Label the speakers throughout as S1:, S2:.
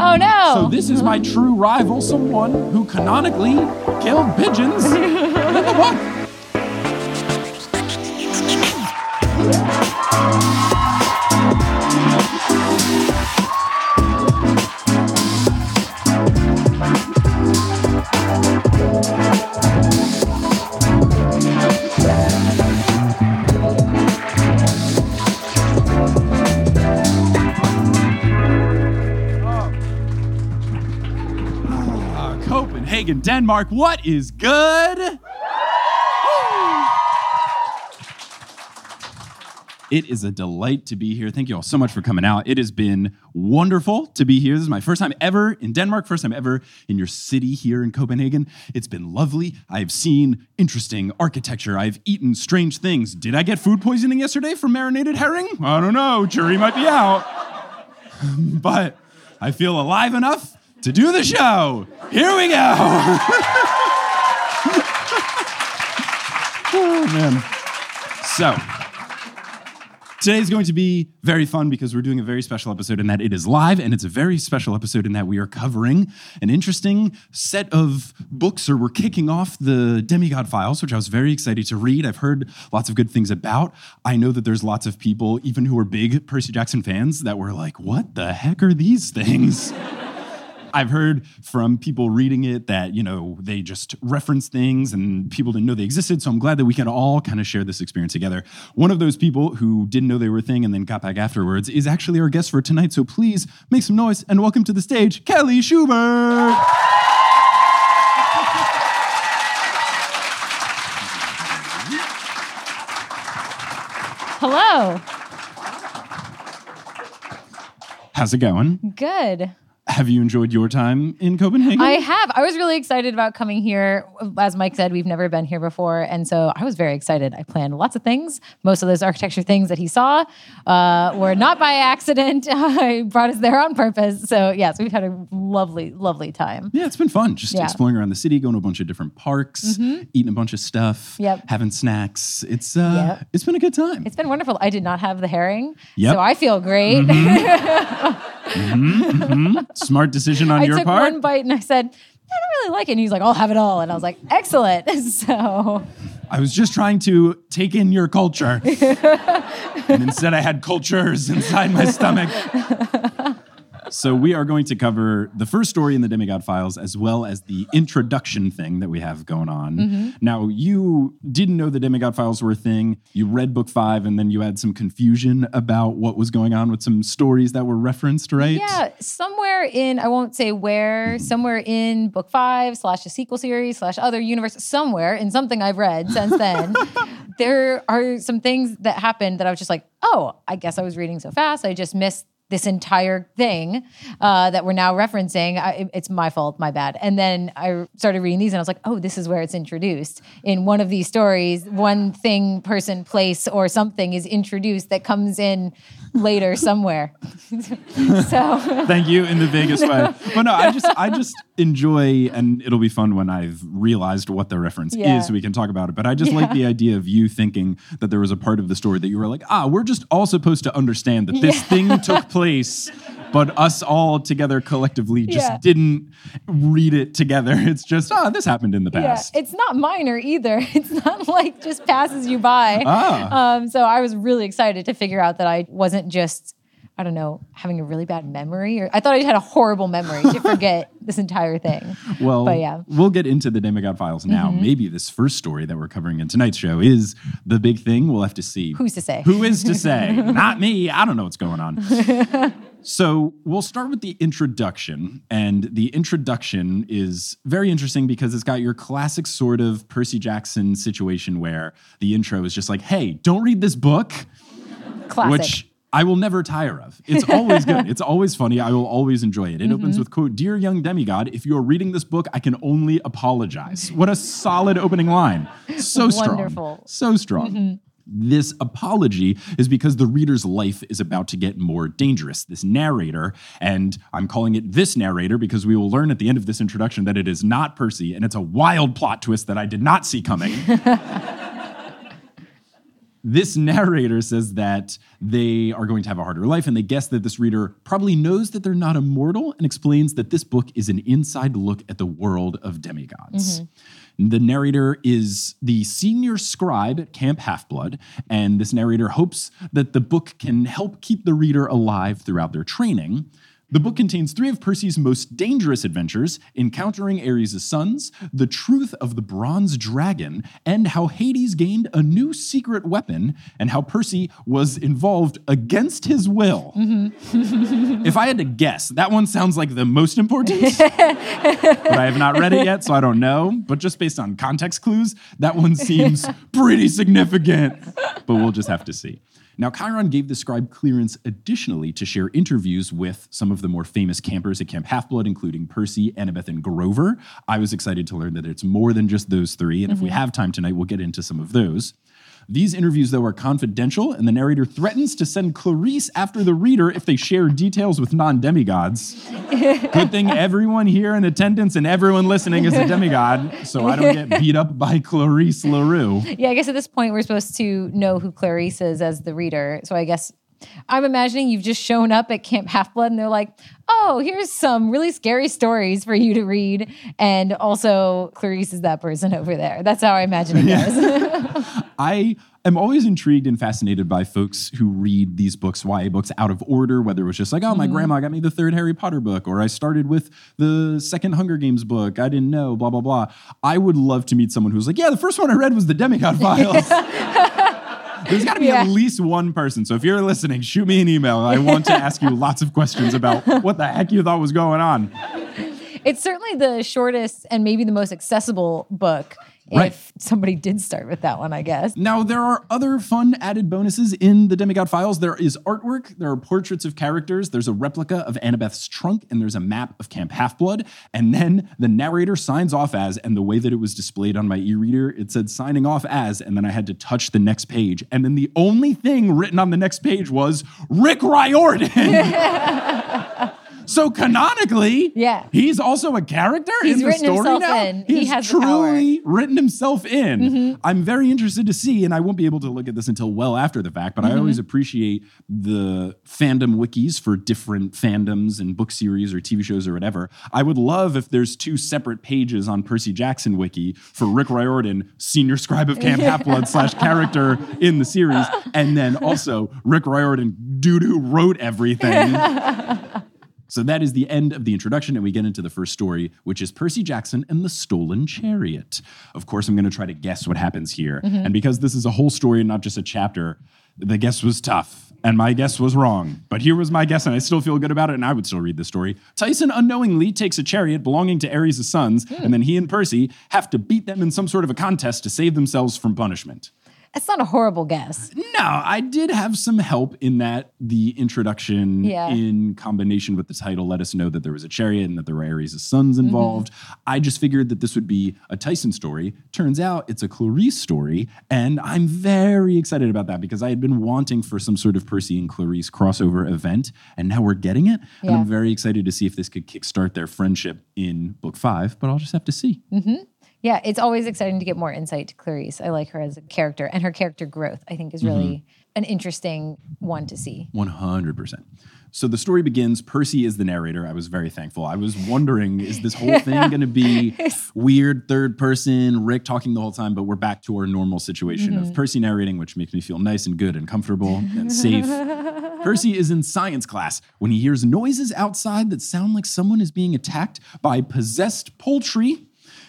S1: Oh no!
S2: So this is my true rival, someone who canonically killed pigeons in the book. Copenhagen, Denmark, what is good? It is a delight to be here. Thank you all so much for coming out. It has been wonderful to be here. This is my first time ever in Denmark, first time ever in your city here in Copenhagen. It's been lovely. I've seen interesting architecture. I've eaten strange things. Did I get food poisoning yesterday from marinated herring? I don't know. Jury might be out. but I feel alive enough to do the show. Here we go. oh, man. So, Today's going to be very fun because we're doing a very special episode in that it is live, and it's a very special episode in that we are covering an interesting set of books, or we're kicking off the Demigod Files, which I was very excited to read. I've heard lots of good things about. I know that there's lots of people, even who are big Percy Jackson fans, that were like, what the heck are these things? I've heard from people reading it that, you know, they just reference things and people didn't know they existed. So I'm glad that we can all kind of share this experience together. One of those people who didn't know they were a thing and then got back afterwards is actually our guest for tonight. So please make some noise and welcome to the stage, Kelly Schubert.
S1: Hello.
S2: How's it going?
S1: Good.
S2: Have you enjoyed your time in Copenhagen?
S1: I have. I was really excited about coming here. As Mike said, we've never been here before. And so I was very excited. I planned lots of things. Most of those architecture things that he saw uh, were not by accident. I brought us there on purpose. So, yes, we've had a lovely, lovely time.
S2: Yeah, it's been fun. Just
S1: Yeah.
S2: exploring around the city, going to a bunch of different parks, eating a bunch of stuff,
S1: Yep.
S2: having snacks. It's uh,
S1: Yep.
S2: it's been a good time.
S1: It's been wonderful. I did not have the herring.
S2: Yep.
S1: So I feel great. Mm-hmm, mm-hmm.
S2: Smart decision on
S1: I
S2: your
S1: took
S2: part.
S1: one bite and I said, I don't really like it. And he's like, I'll have it all. And I was like, excellent. So
S2: I was just trying to take in your culture. and instead, I had cultures inside my stomach. So, we are going to cover the first story in the Demigod Files as well as the introduction thing that we have going on. Mm-hmm. Now, you didn't know the Demigod Files were a thing. You read book five, and then you had some confusion about what was going on with some stories that were referenced, right?
S1: Yeah, somewhere in I won't say where, mm-hmm. somewhere in book five slash a sequel series slash other universe, somewhere in something I've read since then, there are some things that happened that I was just like, oh, I guess I was reading so fast, I just missed this entire thing uh, that we're now referencing. I, it's my fault, my bad. And then I started reading these, and I was like, oh, this is where it's introduced. In one of these stories, one thing, person, place, or something is introduced that comes in later somewhere. so
S2: Thank you in the biggest way. But no, I just I just enjoy and it'll be fun when I've realized what the reference
S1: Yeah.
S2: is so we can talk about it. But I just like the idea of you thinking that there was a part of the story that you were like, ah, we're just all supposed to understand that this
S1: Yeah.
S2: thing took place. But us all together collectively just
S1: Yeah.
S2: didn't read it together. It's just, ah, this happened in the
S1: Yeah,
S2: past.
S1: it's not minor either. It's not like just passes you by.
S2: Ah.
S1: Um, so I was really excited to figure out that I wasn't just, I don't know, having a really bad memory, or I thought I just had a horrible memory to forget this entire thing.
S2: Well,
S1: But yeah. Mm-hmm.
S2: we'll get into the Demigod Files now. Maybe this first story that we're covering in tonight's show is the big thing. We'll have to see.
S1: Who's to say?
S2: Who is to say? Not me. I don't know what's going on. So we'll start with the introduction. And the introduction is very interesting because it's got your classic sort of Percy Jackson situation where the intro is just like, hey, don't read this book,
S1: Classic.
S2: which I will never tire of. It's always good. It's always funny. I will always enjoy it. It opens
S1: Mm-hmm.
S2: with quote, Dear young demigod, if you are reading this book, I can only apologize. What a solid opening line. So strong.
S1: Wonderful.
S2: So strong. This apology is because the reader's life is about to get more dangerous. This narrator, and I'm calling it this narrator because we will learn at the end of this introduction that it is not Percy, and it's a wild plot twist that I did not see coming. This narrator says that they are going to have a harder life, and they guess that this reader probably knows that they're not immortal and explains that this book is an inside look at the world of demigods. Mm-hmm. The narrator is the senior scribe at Camp Half Blood, and this narrator hopes that the book can help keep the reader alive throughout their training. The book contains three of Percy's most dangerous adventures encountering Ares' sons, the truth of the bronze dragon, and how Hades gained a new secret weapon, and how Percy was involved against his will. Mm-hmm. if I had to guess, that one sounds like the most important, but I have not read it yet, so I don't know. But just based on context clues, that one seems pretty significant, but we'll just have to see. Now, Chiron gave the scribe clearance additionally to share interviews with some of the more famous campers at Camp Half Blood, including Percy, Annabeth, and Grover. I was excited to learn that it's more than just those three, and if we mm-hmm. have time tonight, we'll get into some of those. These interviews, though, are confidential, and the narrator threatens to send Clarisse after the reader if they share details with non demigods. Good thing everyone here in attendance and everyone listening is a demigod, so I don't get beat up by Clarisse LaRue.
S1: Yeah, I guess at this point we're supposed to know who Clarisse is as the reader. So I guess I'm imagining you've just shown up at Camp Half Blood and they're like, oh, here's some really scary stories for you to read. And also, Clarisse is that person over there. That's how I imagine it goes.
S2: I am always intrigued and fascinated by folks who read these books, YA books, out of order, whether it was just like, oh, my mm-hmm. grandma got me the third Harry Potter book, or I started with the second Hunger Games book. I didn't know, blah, blah, blah. I would love to meet someone who's like, yeah, the first one I read was the Demigod Files. There's got to be
S1: Yeah.
S2: at least one person. So if you're listening, shoot me an email. I want to ask you lots of questions about what the heck you thought was going on.
S1: it's certainly the shortest and maybe the most accessible book.
S2: Right.
S1: If somebody did start with that one, I guess.
S2: Now, there are other fun added bonuses in the Demigod Files. There is artwork, there are portraits of characters, there's a replica of Annabeth's trunk, and there's a map of Camp Half Blood. And then the narrator signs off as, and the way that it was displayed on my e reader, it said signing off as, and then I had to touch the next page. And then the only thing written on the next page was Rick Riordan. So canonically,
S1: Yeah.
S2: he's also a character
S1: He's
S2: in the story
S1: himself
S2: now.
S1: in.
S2: He,
S1: He
S2: has truly written himself in.
S1: Mm-hmm.
S2: I'm very interested to see, and I won't be able to look at this until well after the fact, but I
S1: Mm-hmm.
S2: always appreciate the fandom wikis for different fandoms and book series or TV shows or whatever. I would love if there's two separate pages on Percy Jackson wiki for Rick Riordan, senior scribe of Camp Half Blood slash character in the series, and then also Rick Riordan, dude who wrote everything. So that is the end of the introduction, and we get into the first story, which is Percy Jackson and the Stolen Chariot. Of course, I'm going to try to guess what happens here. Mm-hmm. And because this is a whole story and not just a chapter, the guess was tough. And my guess was wrong. But here was my guess, and I still feel good about it, and I would still read the story. Tyson unknowingly takes a chariot belonging to Ares' sons, hmm. and then he and Percy have to beat them in some sort of a contest to save themselves from punishment.
S1: That's not a horrible guess.
S2: No, I did have some help in that the introduction,
S1: Yeah.
S2: in combination with the title, let us know that there was a chariot and that there were Ares' sons mm-hmm. involved. I just figured that this would be a Tyson story. Turns out it's a Clarisse story, and I'm very excited about that because I had been wanting for some sort of Percy and Clarisse crossover event, and now we're getting it. And I'm very excited to see if this could kickstart their friendship in book five, but I'll just have to see. Mm-hmm.
S1: Yeah, it's always exciting to get more insight to Clarisse. I like her as a character, and her character growth, I think, is really
S2: Mm-hmm.
S1: an interesting one to see.
S2: 100%. So the story begins. Percy is the narrator. I was very thankful. I was wondering, is this whole thing going to be weird third person, Rick talking the whole time? But we're back to our normal situation of Percy narrating, which makes me feel nice and good and comfortable and safe. Percy is in science class when he hears noises outside that sound like someone is being attacked by possessed poultry.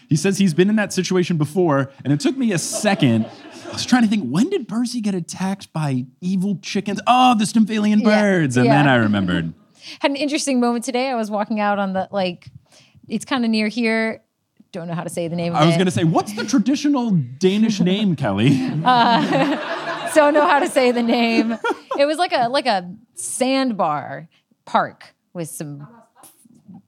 S2: He says he's been in that situation before, and it took me a second. I was trying to think, when did Percy get attacked by evil chickens? Oh, the Stymphalian
S1: Yeah,
S2: birds. And then. I remembered.
S1: Had an interesting moment today. I was walking out on the like, it's kind of near here. Don't know how to say the name.
S2: I was going to say, what's the traditional Danish name, Kelly?
S1: Uh, don't know how to say the name. It was like a like a sandbar park with some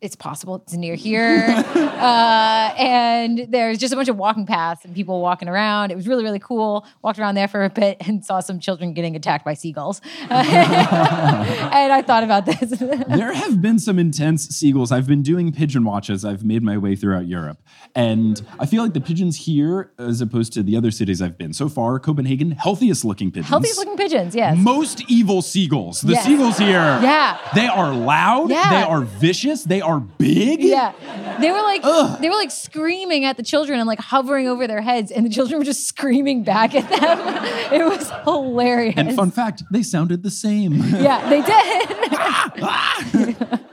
S1: it's possible it's near here. uh, and there's just a bunch of walking paths and people walking around. It was really, really cool. Walked around there for a bit and saw some children getting attacked by seagulls. and I thought about this.
S2: there have been some intense seagulls. I've been doing pigeon watches. I've made my way throughout Europe. And I feel like the pigeons here, as opposed to the other cities I've been, so far, Copenhagen, healthiest looking pigeons.
S1: Healthiest looking pigeons, yes.
S2: Most evil seagulls. The
S1: Yes.
S2: seagulls here.
S1: Yeah.
S2: They are loud.
S1: Yeah.
S2: They are vicious. They are big.
S1: Yeah, they were like they were like screaming at the children and like hovering over their heads, and the children were just screaming back at them. it was hilarious.
S2: And fun fact, they sounded the same.
S1: yeah, they did. Ah, ah.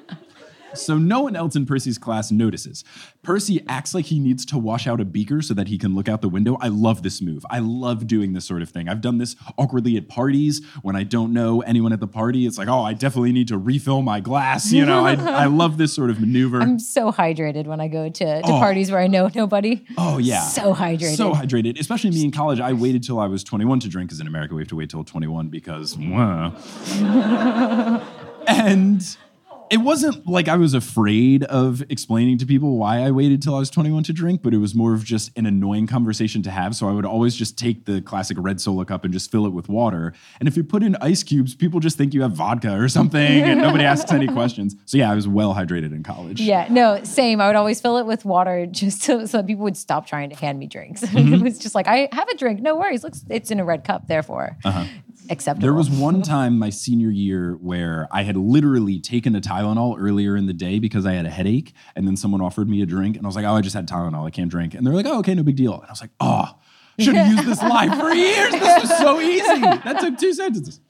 S2: So no one else in Percy's class notices. Percy acts like he needs to wash out a beaker so that he can look out the window. I love this move. I love doing this sort of thing. I've done this awkwardly at parties when I don't know anyone at the party. It's like, oh, I definitely need to refill my glass. You know, I, I love this sort of maneuver.
S1: I'm so hydrated when I go to, to
S2: Oh.
S1: parties where I know nobody.
S2: Oh yeah,
S1: So hydrated.
S2: so hydrated. Especially me in college. I waited till I was 21 to drink, because in America we have to wait till 21 because. and it wasn't like I was afraid of explaining to people why I waited till I was 21 to drink, but it was more of just an annoying conversation to have. So I would always just take the classic red solo cup and just fill it with water. And if you put in ice cubes, people just think you have vodka or something, and nobody asks any questions. So yeah, I was well hydrated in college.
S1: Yeah, no, same. I would always fill it with water just so, so that people would stop trying to hand me drinks.
S2: Mm-hmm.
S1: it was just like, I have a drink, no worries. Looks, it's in a red cup, therefore acceptable.
S2: There was one time my senior year where I had literally taken a Tylenol earlier in the day because I had a headache, and then someone offered me a drink, and I was like, "Oh, I just had Tylenol, I can't drink." And they're like, "Oh, okay, no big deal." And I was like, "Oh, should have used this live for years. This was so easy. That took two sentences."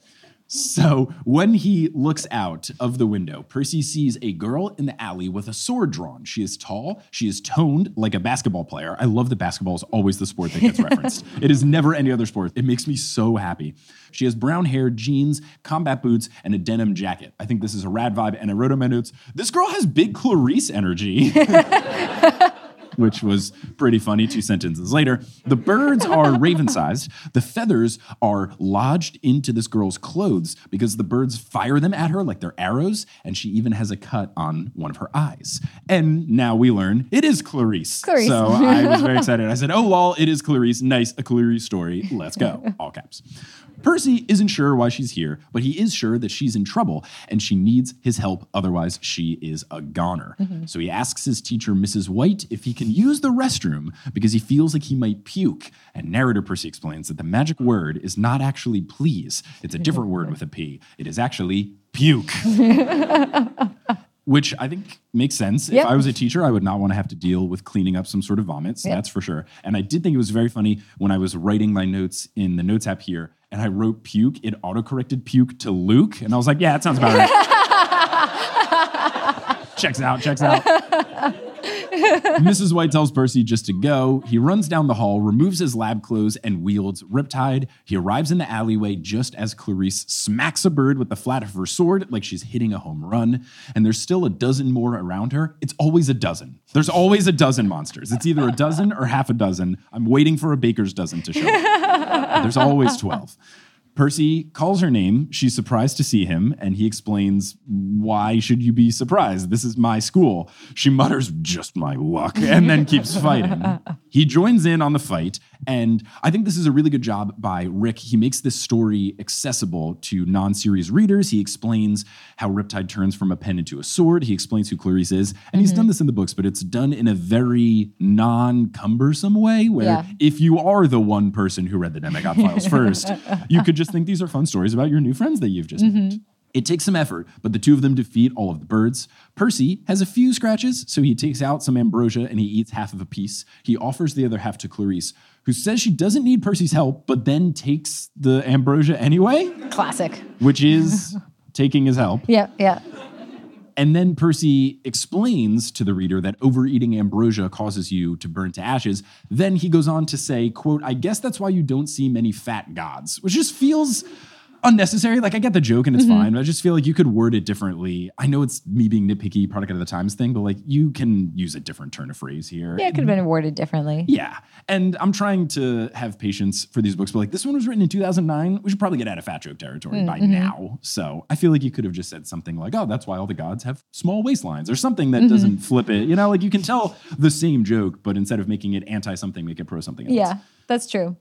S2: So when he looks out of the window, Percy sees a girl in the alley with a sword drawn. She is tall, she is toned like a basketball player. I love that basketball is always the sport that gets referenced. It is never any other sport. It makes me so happy. She has brown hair, jeans, combat boots, and a denim jacket. I think this is a rad vibe. And I wrote on my notes, this girl has big Clarisse energy. which was pretty funny two sentences later. The birds are raven sized. The feathers are lodged into this girl's clothes because the birds fire them at her like they're arrows, and she even has a cut on one of her eyes. And now we learn it is Clarisse.
S1: Clarisse.
S2: So I was very excited. I said, Oh, lol, it is Clarisse. Nice, a Clarisse story. Let's go. All caps. Percy isn't sure why she's here, but he is sure that she's in trouble and she needs his help. Otherwise, she is a goner. Mm-hmm. So he asks his teacher, Mrs. White, if he can use the restroom because he feels like he might puke. And narrator Percy explains that the magic word is not actually please, it's a different word with a P. It is actually puke. Which I think makes sense.
S1: Yep.
S2: If I was a teacher, I would not want to have to deal with cleaning up some sort of vomit. So
S1: Yep.
S2: that's for sure. And I did think it was very funny when I was writing my notes in the notes app here and I wrote puke, it autocorrected puke to Luke. And I was like, yeah, that sounds about right. checks out, checks out. Mrs. White tells Percy just to go. He runs down the hall, removes his lab clothes, and wields Riptide. He arrives in the alleyway just as Clarisse smacks a bird with the flat of her sword like she's hitting a home run. And there's still a dozen more around her. It's always a dozen. There's always a dozen monsters. It's either a dozen or half a dozen. I'm waiting for a baker's dozen to show up. There's always 12. Percy calls her name. She's surprised to see him, and he explains, Why should you be surprised? This is my school. She mutters, Just my luck, and then keeps fighting. He joins in on the fight, and I think this is a really good job by Rick. He makes this story accessible to non series readers. He explains how Riptide turns from a pen into a sword. He explains who Clarisse is, and he's done mm-hmm. this in the books, but it's done in a very non cumbersome way where
S1: Yeah.
S2: if you are the one person who read the Demigod Files first, you could just think these are fun stories about your new friends that you've just met. Mm-hmm. It takes some effort, but the two of them defeat all of the birds. Percy has a few scratches, so he takes out some ambrosia and he eats half of a piece. He offers the other half to Clarisse, who says she doesn't need Percy's help, but then takes the ambrosia anyway,
S1: Classic.
S2: which is taking his help.
S1: Yeah, yeah.
S2: And then Percy explains to the reader that overeating ambrosia causes you to burn to ashes. Then he goes on to say, quote, I guess that's why you don't see many fat gods, which just feels unnecessary. Like I get the joke and it's
S1: Mm-hmm.
S2: fine, but I just feel like you could word it differently. I know it's me being nitpicky, product of the times thing, but like you can use a different turn of phrase here.
S1: Yeah, it could have been worded differently.
S2: Yeah. And I'm trying to have patience for these books, but like this one was written in 2009. We should probably get out of fat joke territory by
S1: Mm-hmm.
S2: now. So I feel like you could have just said something like, oh, that's why all the gods have small waistlines or something
S1: Mm-hmm.
S2: that doesn't flip it. You know, like you can tell the same joke, but instead of making it anti something, make it pro something else.
S1: Yeah, that's true.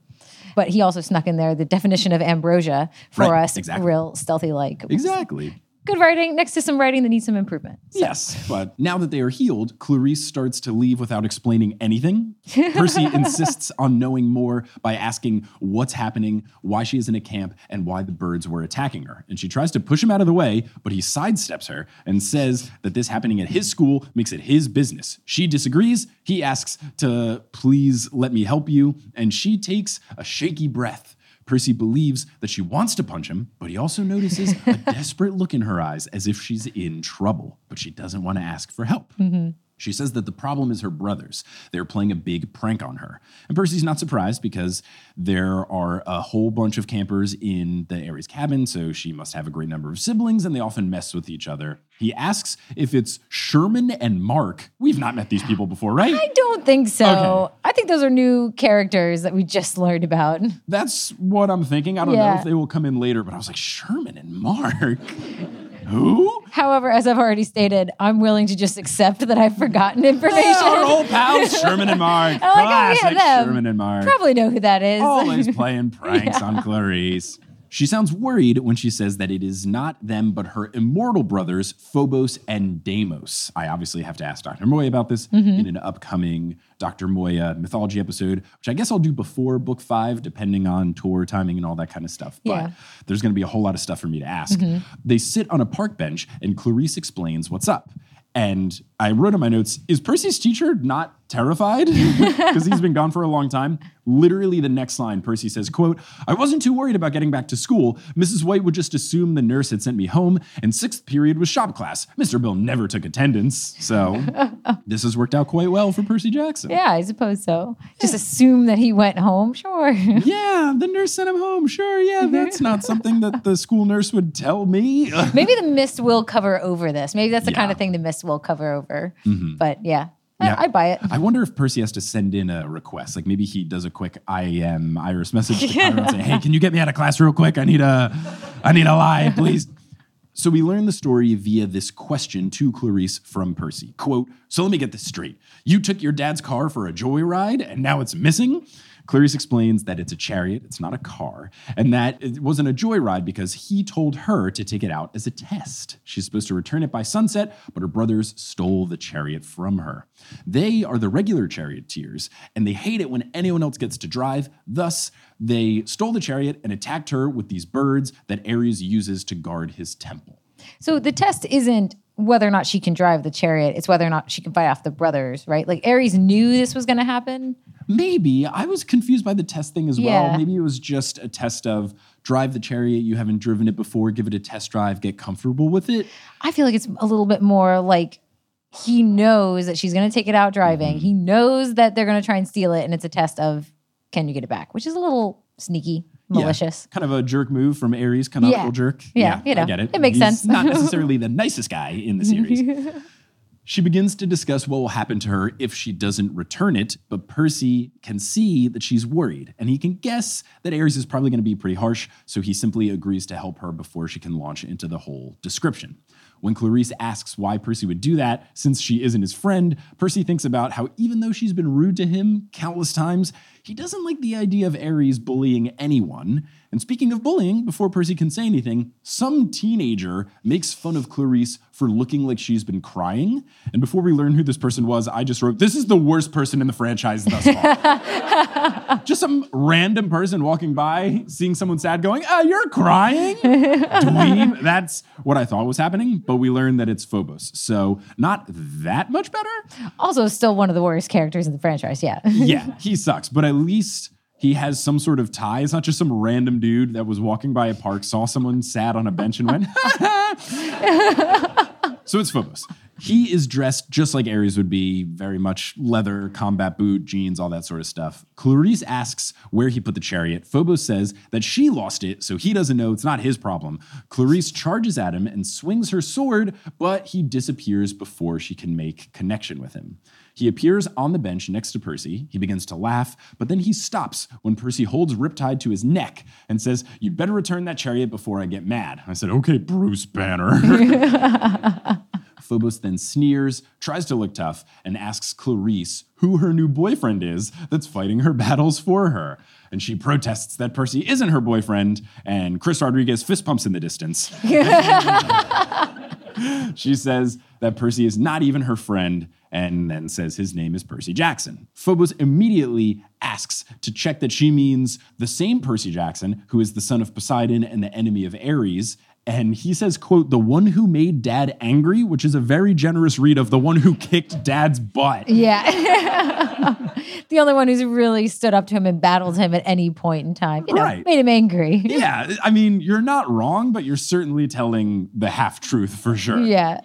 S1: But he also snuck in there the definition of ambrosia for
S2: Right,
S1: us,
S2: exactly.
S1: real stealthy like.
S2: Exactly.
S1: Good writing next to some writing that needs some improvement.
S2: Yes, but now that they are healed, Clarisse starts to leave without explaining anything. Percy insists on knowing more by asking what's happening, why she is in a camp, and why the birds were attacking her. And she tries to push him out of the way, but he sidesteps her and says that this happening at his school makes it his business. She disagrees. He asks to please let me help you, and she takes a shaky breath. Percy believes that she wants to punch him, but he also notices a desperate look in her eyes as if she's in trouble, but she doesn't want to ask for help. Mm-hmm. She says that the problem is her brothers. They're playing a big prank on her. And Percy's not surprised because there are a whole bunch of campers in the Ares cabin, so she must have a great number of siblings and they often mess with each other. He asks if it's Sherman and Mark. We've not met these people before, right?
S1: I don't think so.
S2: Okay.
S1: I think those are new characters that we just learned about.
S2: That's what I'm thinking. I don't know if they will come in later, but I was like, Sherman and Mark? Who?
S1: However, as I've already stated, I'm willing to just accept that I've forgotten information.
S2: Our old pals, Sherman and Mark.
S1: Like, oh, yeah,
S2: Classic
S1: them.
S2: Sherman and Mark.
S1: Probably know who that is.
S2: Always playing pranks on Clarisse. She sounds worried when she says that it is not them, but her immortal brothers, Phobos and Deimos. I obviously have to ask Dr. Moya about this mm-hmm. in an upcoming Dr. Moya mythology episode, which I guess I'll do before book five, depending on tour timing and all that kind of stuff. But
S1: Yeah.
S2: there's going to be a whole lot of stuff for me to ask. Mm-hmm. They sit on a park bench, and Clarisse explains what's up. And I wrote in my notes, is Percy's teacher not terrified? Because he's been gone for a long time. Literally the next line, Percy says, quote, I wasn't too worried about getting back to school. Mrs. White would just assume the nurse had sent me home, and sixth period was shop class. Mr. Bill never took attendance. So this has worked out quite well for Percy Jackson.
S1: yeah, I suppose so. Just assume that he went home. Sure.
S2: Yeah, the nurse sent him home. Sure, yeah, that's not something that the school nurse would tell me.
S1: Maybe the mist will cover over this. Maybe that's the kind of thing the mist will cover over. Mm-hmm. But yeah,
S2: Yeah.
S1: I, I buy it.
S2: I wonder if Percy has to send in a request. Like maybe he does a quick IM Iris message to and say, "Hey, can you get me out of class real quick? I need a, I need a lie, please." So we learn the story via this question to Clarisse from Percy. Quote, So let me get this straight. You took your dad's car for a joyride and now it's missing? Clarisse explains that it's a chariot, it's not a car, and that it wasn't a joyride because he told her to take it out as a test. She's supposed to return it by sunset, but her brothers stole the chariot from her. They are the regular charioteers, and they hate it when anyone else gets to drive. Thus, they stole the chariot and attacked her with these birds that Ares uses to guard his temple.
S1: So the test isn't whether or not she can drive the chariot, it's whether or not she can fight off the brothers, right? Like Ares knew this was going to happen.
S2: Maybe. I was confused by the test thing as well.
S1: Yeah.
S2: Maybe it was just a test of drive the chariot, you haven't driven it before, give it a test drive, get comfortable with it.
S1: I feel like it's a little bit more like he knows that she's going to take it out driving.
S2: Mm-hmm.
S1: He knows that they're going to try and steal it, and it's a test of can you get it back, which is a little sneaky,
S2: Yeah.
S1: malicious.
S2: Kind of a jerk move from Ares, canonical
S1: Yeah.
S2: jerk.
S1: Yeah, you know,
S2: I get it.
S1: it makes
S2: He's
S1: sense.
S2: not necessarily the nicest guy in the series. She begins to discuss what will happen to her if she doesn't return it, but Percy can see that she's worried, and he can guess that Ares is probably going to be pretty harsh, so he simply agrees to help her before she can launch into the whole description. When Clarisse asks why Percy would do that, since she isn't his friend, Percy thinks about how even though she's been rude to him countless times, he doesn't like the idea of Ares bullying anyone. And speaking of bullying, before Percy can say anything, some teenager makes fun of Clarisse for looking like she's been crying. And before we learn who this person was, I just wrote, This is the worst person in the franchise thus far. just some random person walking by, seeing someone sad, going, Ah, you're crying? Dweeb. That's what I thought was happening, but we learned that it's Phobos. So not that much better.
S1: Also, still one of the worst characters in the franchise. Yeah.
S2: Yeah, he sucks, but at least he has some sort of tie. It's not just some random dude that was walking by a park, saw someone sat on a bench and went, so it's Phobos. He is dressed just like Ares would be, very much leather, combat boot, jeans, all that sort of stuff. Clarisse asks where he put the chariot. Phobos says that she lost it, so he doesn't know. It's not his problem. Clarisse charges at him and swings her sword, but he disappears before she can make connection with him. He appears on the bench next to Percy. He begins to laugh, but then he stops when Percy holds Riptide to his neck and says, You'd better return that chariot before I get mad. I said, Okay, Bruce Banner. Phobos then sneers, tries to look tough, and asks Clarisse who her new boyfriend is that's fighting her battles for her. And she protests that Percy isn't her boyfriend, and Chris Rodriguez fist pumps in the distance. she says that Percy is not even her friend, and then says his name is Percy Jackson. Phobos immediately asks to check that she means the same Percy Jackson, who is the son of Poseidon and the enemy of Ares, and he says quote the one who made dad angry which is a very generous read of the one who kicked dad's butt
S1: Yeah. the only one who's really stood up to him and battled him at any point in time. You know,
S2: Right.
S1: made him angry.
S2: yeah i mean you're not wrong but you're certainly telling the half truth for sure
S1: Yeah.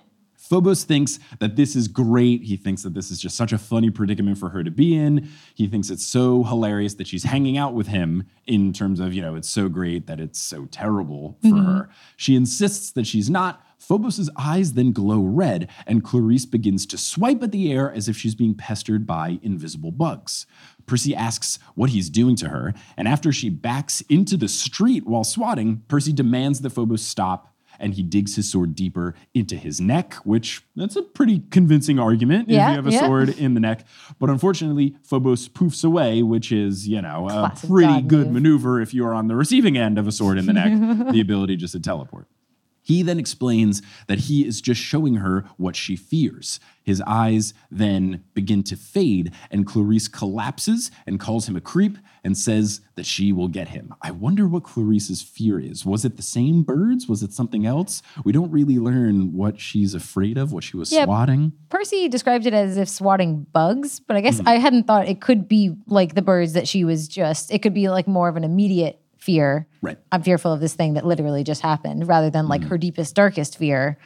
S2: Phobos thinks that this is great. He thinks that this is just such a funny predicament for her to be in. He thinks it's so hilarious that she's hanging out with him in terms of, you know, it's so great that it's so terrible for mm-hmm. her. She insists that she's not. Phobos's eyes then glow red, and Clarisse begins to swipe at the air as if she's being pestered by invisible bugs. Percy asks what he's doing to her, and after she backs into the street while swatting, Percy demands that Phobos stop and he digs his sword deeper into his neck, which that's a pretty convincing argument if you have a
S1: yeah.
S2: sword in the neck. But unfortunately, Phobos poofs away, which is, you know, a pretty good
S1: move.
S2: maneuver if you are on the receiving end of a sword in the neck, the ability just to teleport. He then explains that he is just showing her what she fears. His eyes then begin to fade, and Clarisse collapses and calls him a creep and says that she will get him. I wonder what Clarisse's fear is. Was it the same birds? Was it something else? We don't really learn what she's afraid of, what she was
S1: Yeah.
S2: swatting.
S1: Percy described it as if swatting bugs, but I guess
S2: Hmm.
S1: I hadn't thought it could be like the birds that she was just, it could be like more of an immediate fear.
S2: Right.
S1: I'm fearful of this thing that literally just happened rather than like mm-hmm. her deepest, darkest fear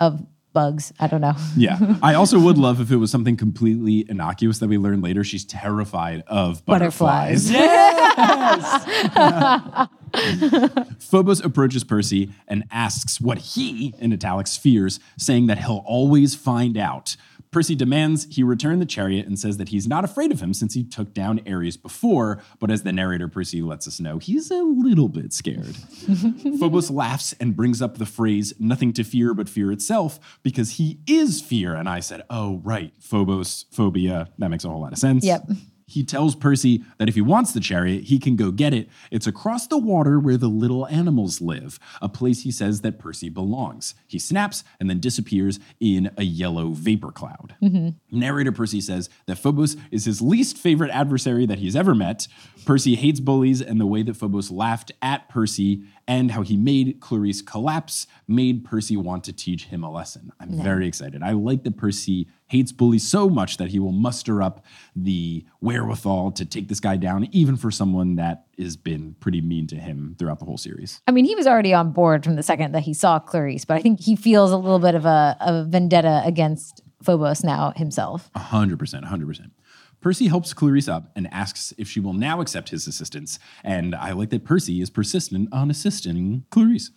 S1: of bugs. I don't know.
S2: Yeah. I also would love if it was something completely innocuous that we learn later. She's terrified of butterflies.
S1: Butterflies.
S2: Phobos approaches Percy and asks what he, in italics, fears, saying that he'll always find out. Percy demands he return the chariot and says that he's not afraid of him since he took down Ares before, but as the narrator Percy lets us know, he's a little bit scared. Phobos laughs and brings up the phrase, nothing to fear but fear itself, because he is fear. And I said, oh, right, Phobos, phobia. That makes a whole lot of sense.
S1: Yep.
S2: He tells Percy that if he wants the chariot, he can go get it. It's across the water where the little animals live, a place he says that Percy belongs. He snaps and then disappears in a yellow vapor cloud. Mm-hmm. Narrator Percy says that Phobos is his least favorite adversary that he's ever met. Percy hates bullies, and the way that Phobos laughed at Percy and how he made Clarisse collapse made Percy want to teach him a lesson. I'm yeah. very excited. I like that Percy hates bullies so much that he will muster up the wherewithal to take this guy down, even for someone that has been pretty mean to him throughout the whole series.
S1: I mean, he was already on board from the second that he saw Clarisse, but I think he feels a little bit of a, a vendetta against Phobos now himself.
S2: 100%. 100%. Percy helps Clarisse up and asks if she will now accept his assistance. And I like that Percy is persistent on assisting Clarisse.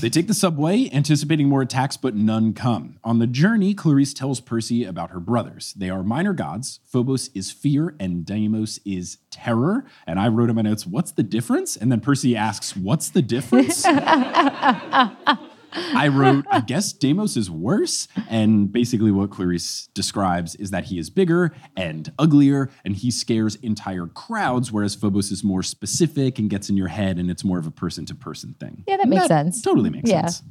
S2: They take the subway, anticipating more attacks, but none come. On the journey, Clarisse tells Percy about her brothers. They are minor gods. Phobos is fear, and Deimos is terror. And I wrote in my notes, What's the difference? And then Percy asks, What's the difference? I wrote, I guess Deimos is worse. And basically, what Clarisse describes is that he is bigger and uglier, and he scares entire crowds, whereas Phobos is more specific and gets in your head, and it's more of a person to person thing.
S1: Yeah, that makes sense.
S2: Totally makes
S1: Yeah.
S2: sense.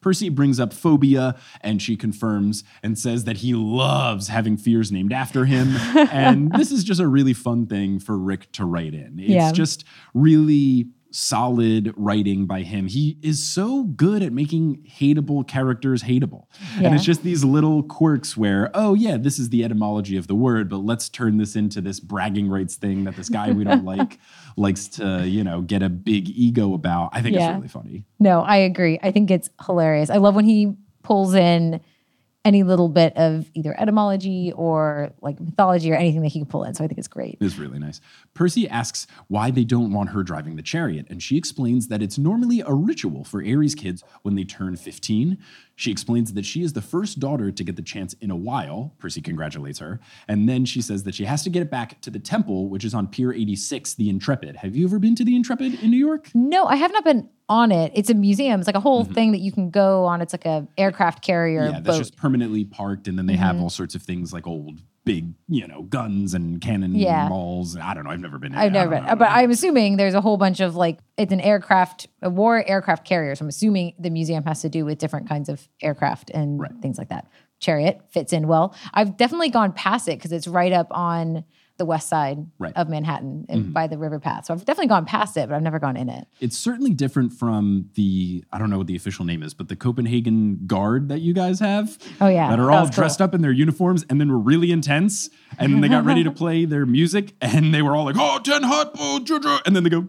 S2: Percy brings up phobia and she confirms and says that he loves having fears named after him. and this is just a really fun thing for Rick to write in. It's
S1: Yeah.
S2: just really solid writing by him. He is so good at making hateable characters hateable. And it's just these little quirks where, oh, yeah, this is the etymology of the word, but let's turn this into this bragging rights thing that this guy we don't like likes to, you know, get a big ego about. I think
S1: Yeah.
S2: it's really funny.
S1: No, I agree. I think it's hilarious. I love when he pulls in any little bit of either etymology or like mythology or anything that he could pull in. So I think it's great.
S2: It's really nice. Percy asks why they don't want her driving the chariot, and she explains that it's normally a ritual for Ares kids when they turn 15. She explains that she is the first daughter to get the chance in a while. Percy congratulates her. And then she says that she has to get it back to the temple, which is on Pier 86, the Intrepid. Have you ever been to the Intrepid in New York?
S1: No, I have not been on it. It's a museum. It's like a whole thing that you can go on. It's like a aircraft carrier
S2: Mm-hmm. Yeah, that's
S1: boat.
S2: just permanently parked, and then they have all sorts of things like old, big, you know, guns and cannon
S1: Yeah.
S2: balls. I don't know. I've never been. In
S1: I've
S2: it.
S1: Never been, uh,
S2: know.
S1: but I'm assuming there's a whole bunch of like it's an aircraft, a war aircraft carrier. So I'm assuming the museum has to do with different kinds of aircraft and
S2: Right.
S1: things like that. Chariot fits in well. I've definitely gone past it because it's right up on the west side
S2: Right. Mm-hmm.
S1: of Manhattan and by the river path. So I've definitely gone past it, but I've never gone in it.
S2: it's certainly different from the I don't know what the official name is, but the Copenhagen Guard that you guys have.
S1: Oh, yeah.
S2: that are
S1: That
S2: all
S1: was cool.
S2: dressed up in their uniforms and then were really intense, and then they got ready to play their music, and they were all like, "Oh, ten hot, oh, ju- ju," and then they go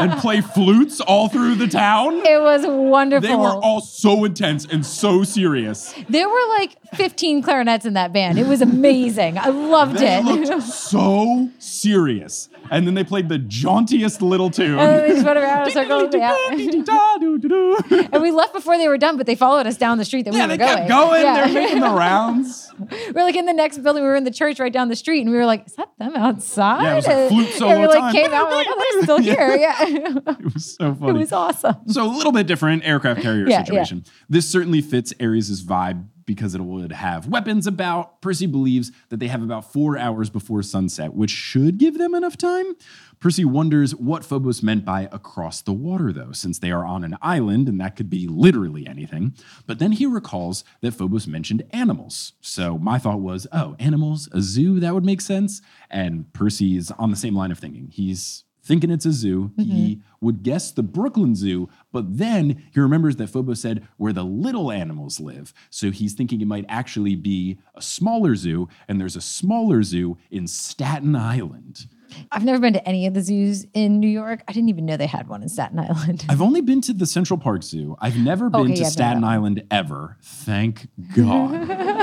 S2: and play flutes all through the town.
S1: It was wonderful.
S2: They were all so intense and so serious.
S1: there were like 15 clarinets in that band. It was amazing. I loved
S2: They
S1: it.
S2: looked so serious. And then they played the jauntiest little tune.
S1: And they just went around in a circle. Yeah.
S2: yeah,
S1: And we left before they were done, but they followed us down the street that we were
S2: they
S1: going.
S2: kept going.
S1: Yeah.
S2: They're making the rounds.
S1: we're like in the next building. We were in the church right down the street, and we were like, "Is that them outside?"
S2: Yeah, it was like flute
S1: and
S2: solo
S1: we like
S2: time.
S1: came out. We're like, "Oh, they're still here." Yeah,
S2: It was so funny.
S1: it was awesome.
S2: So a little bit different aircraft carrier
S1: Yeah,
S2: situation. This certainly fits Ares' vibe because it would have weapons about. Percy believes that they have about four hours before sunset, which should give them enough time. Percy wonders what Phobos meant by across the water, though, since they are on an island and that could be literally anything. But then he recalls that Phobos mentioned animals. So my thought was, oh, animals, a zoo, that would make sense. And Percy's on the same line of thinking. He's thinking it's a zoo. He mm-hmm. would guess the Brooklyn Zoo, but then he remembers that Phobos said where the little animals live. So he's thinking it might actually be a smaller zoo, and there's a smaller zoo in Staten Island.
S1: I've never been to any of the zoos in New York. I didn't even know they had one in Staten Island.
S2: I've only been to the Central Park Zoo. I've never been
S1: Okay,
S2: to
S1: yeah,
S2: Staten
S1: to
S2: Island ever. Thank God.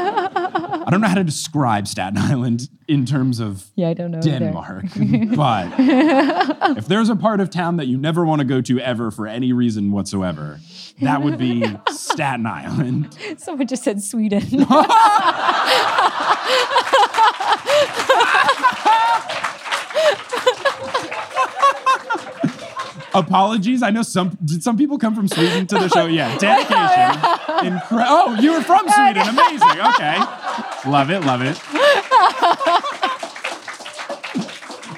S2: I don't know how to describe Staten Island in terms of
S1: Yeah, I don't know.
S2: Denmark. but if there's a part of town that you never want to go to ever for any reason whatsoever, that would be Staten Island.
S1: Someone just said Sweden.
S2: Apologies. I know some did some people come from Sweden to the show. Yeah, dedication. Incre- oh, you were from Sweden. Amazing. Okay. Love it, love it.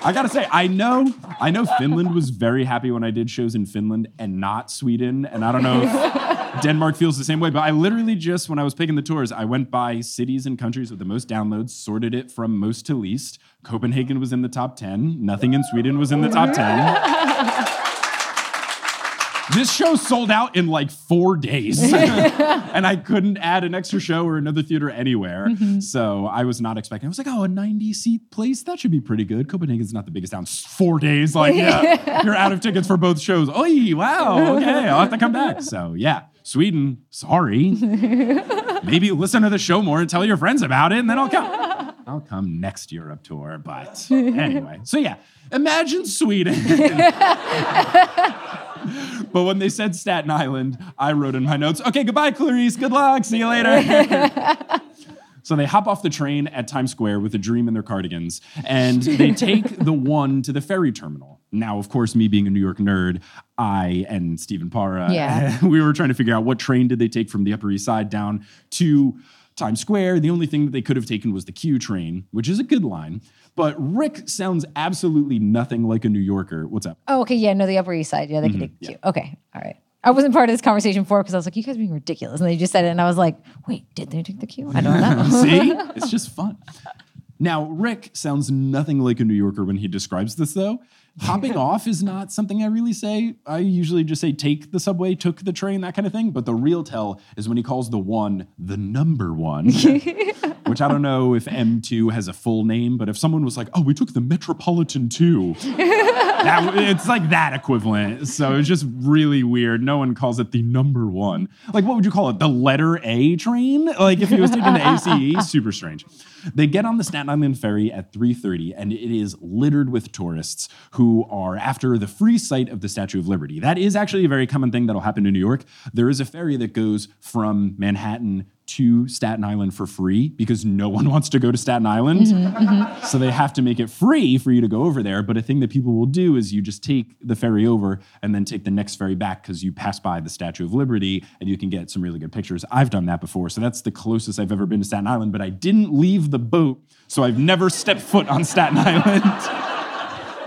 S2: I gotta say, I know, I know Finland was very happy when I did shows in Finland and not Sweden. And I don't know if Denmark feels the same way, but I literally just, when I was picking the tours, I went by cities and countries with the most downloads, sorted it from most to least. Copenhagen was in the top 10. Nothing in Sweden was in the top 10. This show sold out in like four days. and I couldn't add an extra show or another theater anywhere. Mm-hmm. So I was not expecting. I was like, oh, a 90 seat place? That should be pretty good. Copenhagen's not the biggest town. Four days. Like, yeah, you're out of tickets for both shows. Oh, wow. Okay. I'll have to come back. So, yeah, Sweden, sorry. Maybe listen to the show more and tell your friends about it, and then I'll come. I'll come next Europe tour. But anyway, so yeah, imagine Sweden. But when they said Staten Island, I wrote in my notes, okay, goodbye, Clarisse. Good luck. See you later. so they hop off the train at Times Square with a dream in their cardigans, and they take the one to the ferry terminal. Now, of course, me being a New York nerd, I and Stephen Parra,
S1: Yeah.
S2: we were trying to figure out what train did they take from the Upper East Side down to Times Square. The only thing that they could have taken was the Q train, which is a good line. But Rick sounds absolutely nothing like a New Yorker. What's up?
S1: oh, okay. Yeah, no, the Upper East Side. Yeah, they could
S2: Mm-hmm.
S1: take cute. Okay, all right. I wasn't part of this conversation before because I was like, you guys are being ridiculous. And they just said it, and I was like, wait, did they take the Q? I don't know.
S2: See? It's just fun. Now, Rick sounds nothing like a New Yorker when he describes this, though. Hopping off is not something I really say. I usually just say take the subway, took the train, that kind of thing. But the real tell is when he calls the one the number one, which I don't know if M2 has a full name, but if someone was like, oh, we took the Metropolitan 2, that, it's like that equivalent. So it's just really weird. No one calls it the number one. Like, what would you call it? The letter A train? Like, if he was taking the ACE, super strange. They get on the Staten Island ferry at 3:30, and it is littered with tourists who are after the free sight of the Statue of Liberty. That is actually a very common thing that'll happen in New York. There is a ferry that goes from Manhattan to Staten Island for free because no one wants to go to Staten Island. Mm-hmm, mm-hmm. So they have to make it free for you to go over there. But a thing that people will do is you just take the ferry over and then take the next ferry back because you pass by the Statue of Liberty and you can get some really good pictures. I've done that before. So that's the closest I've ever been to Staten Island, but I didn't leave the boat. So I've never stepped foot on Staten Island.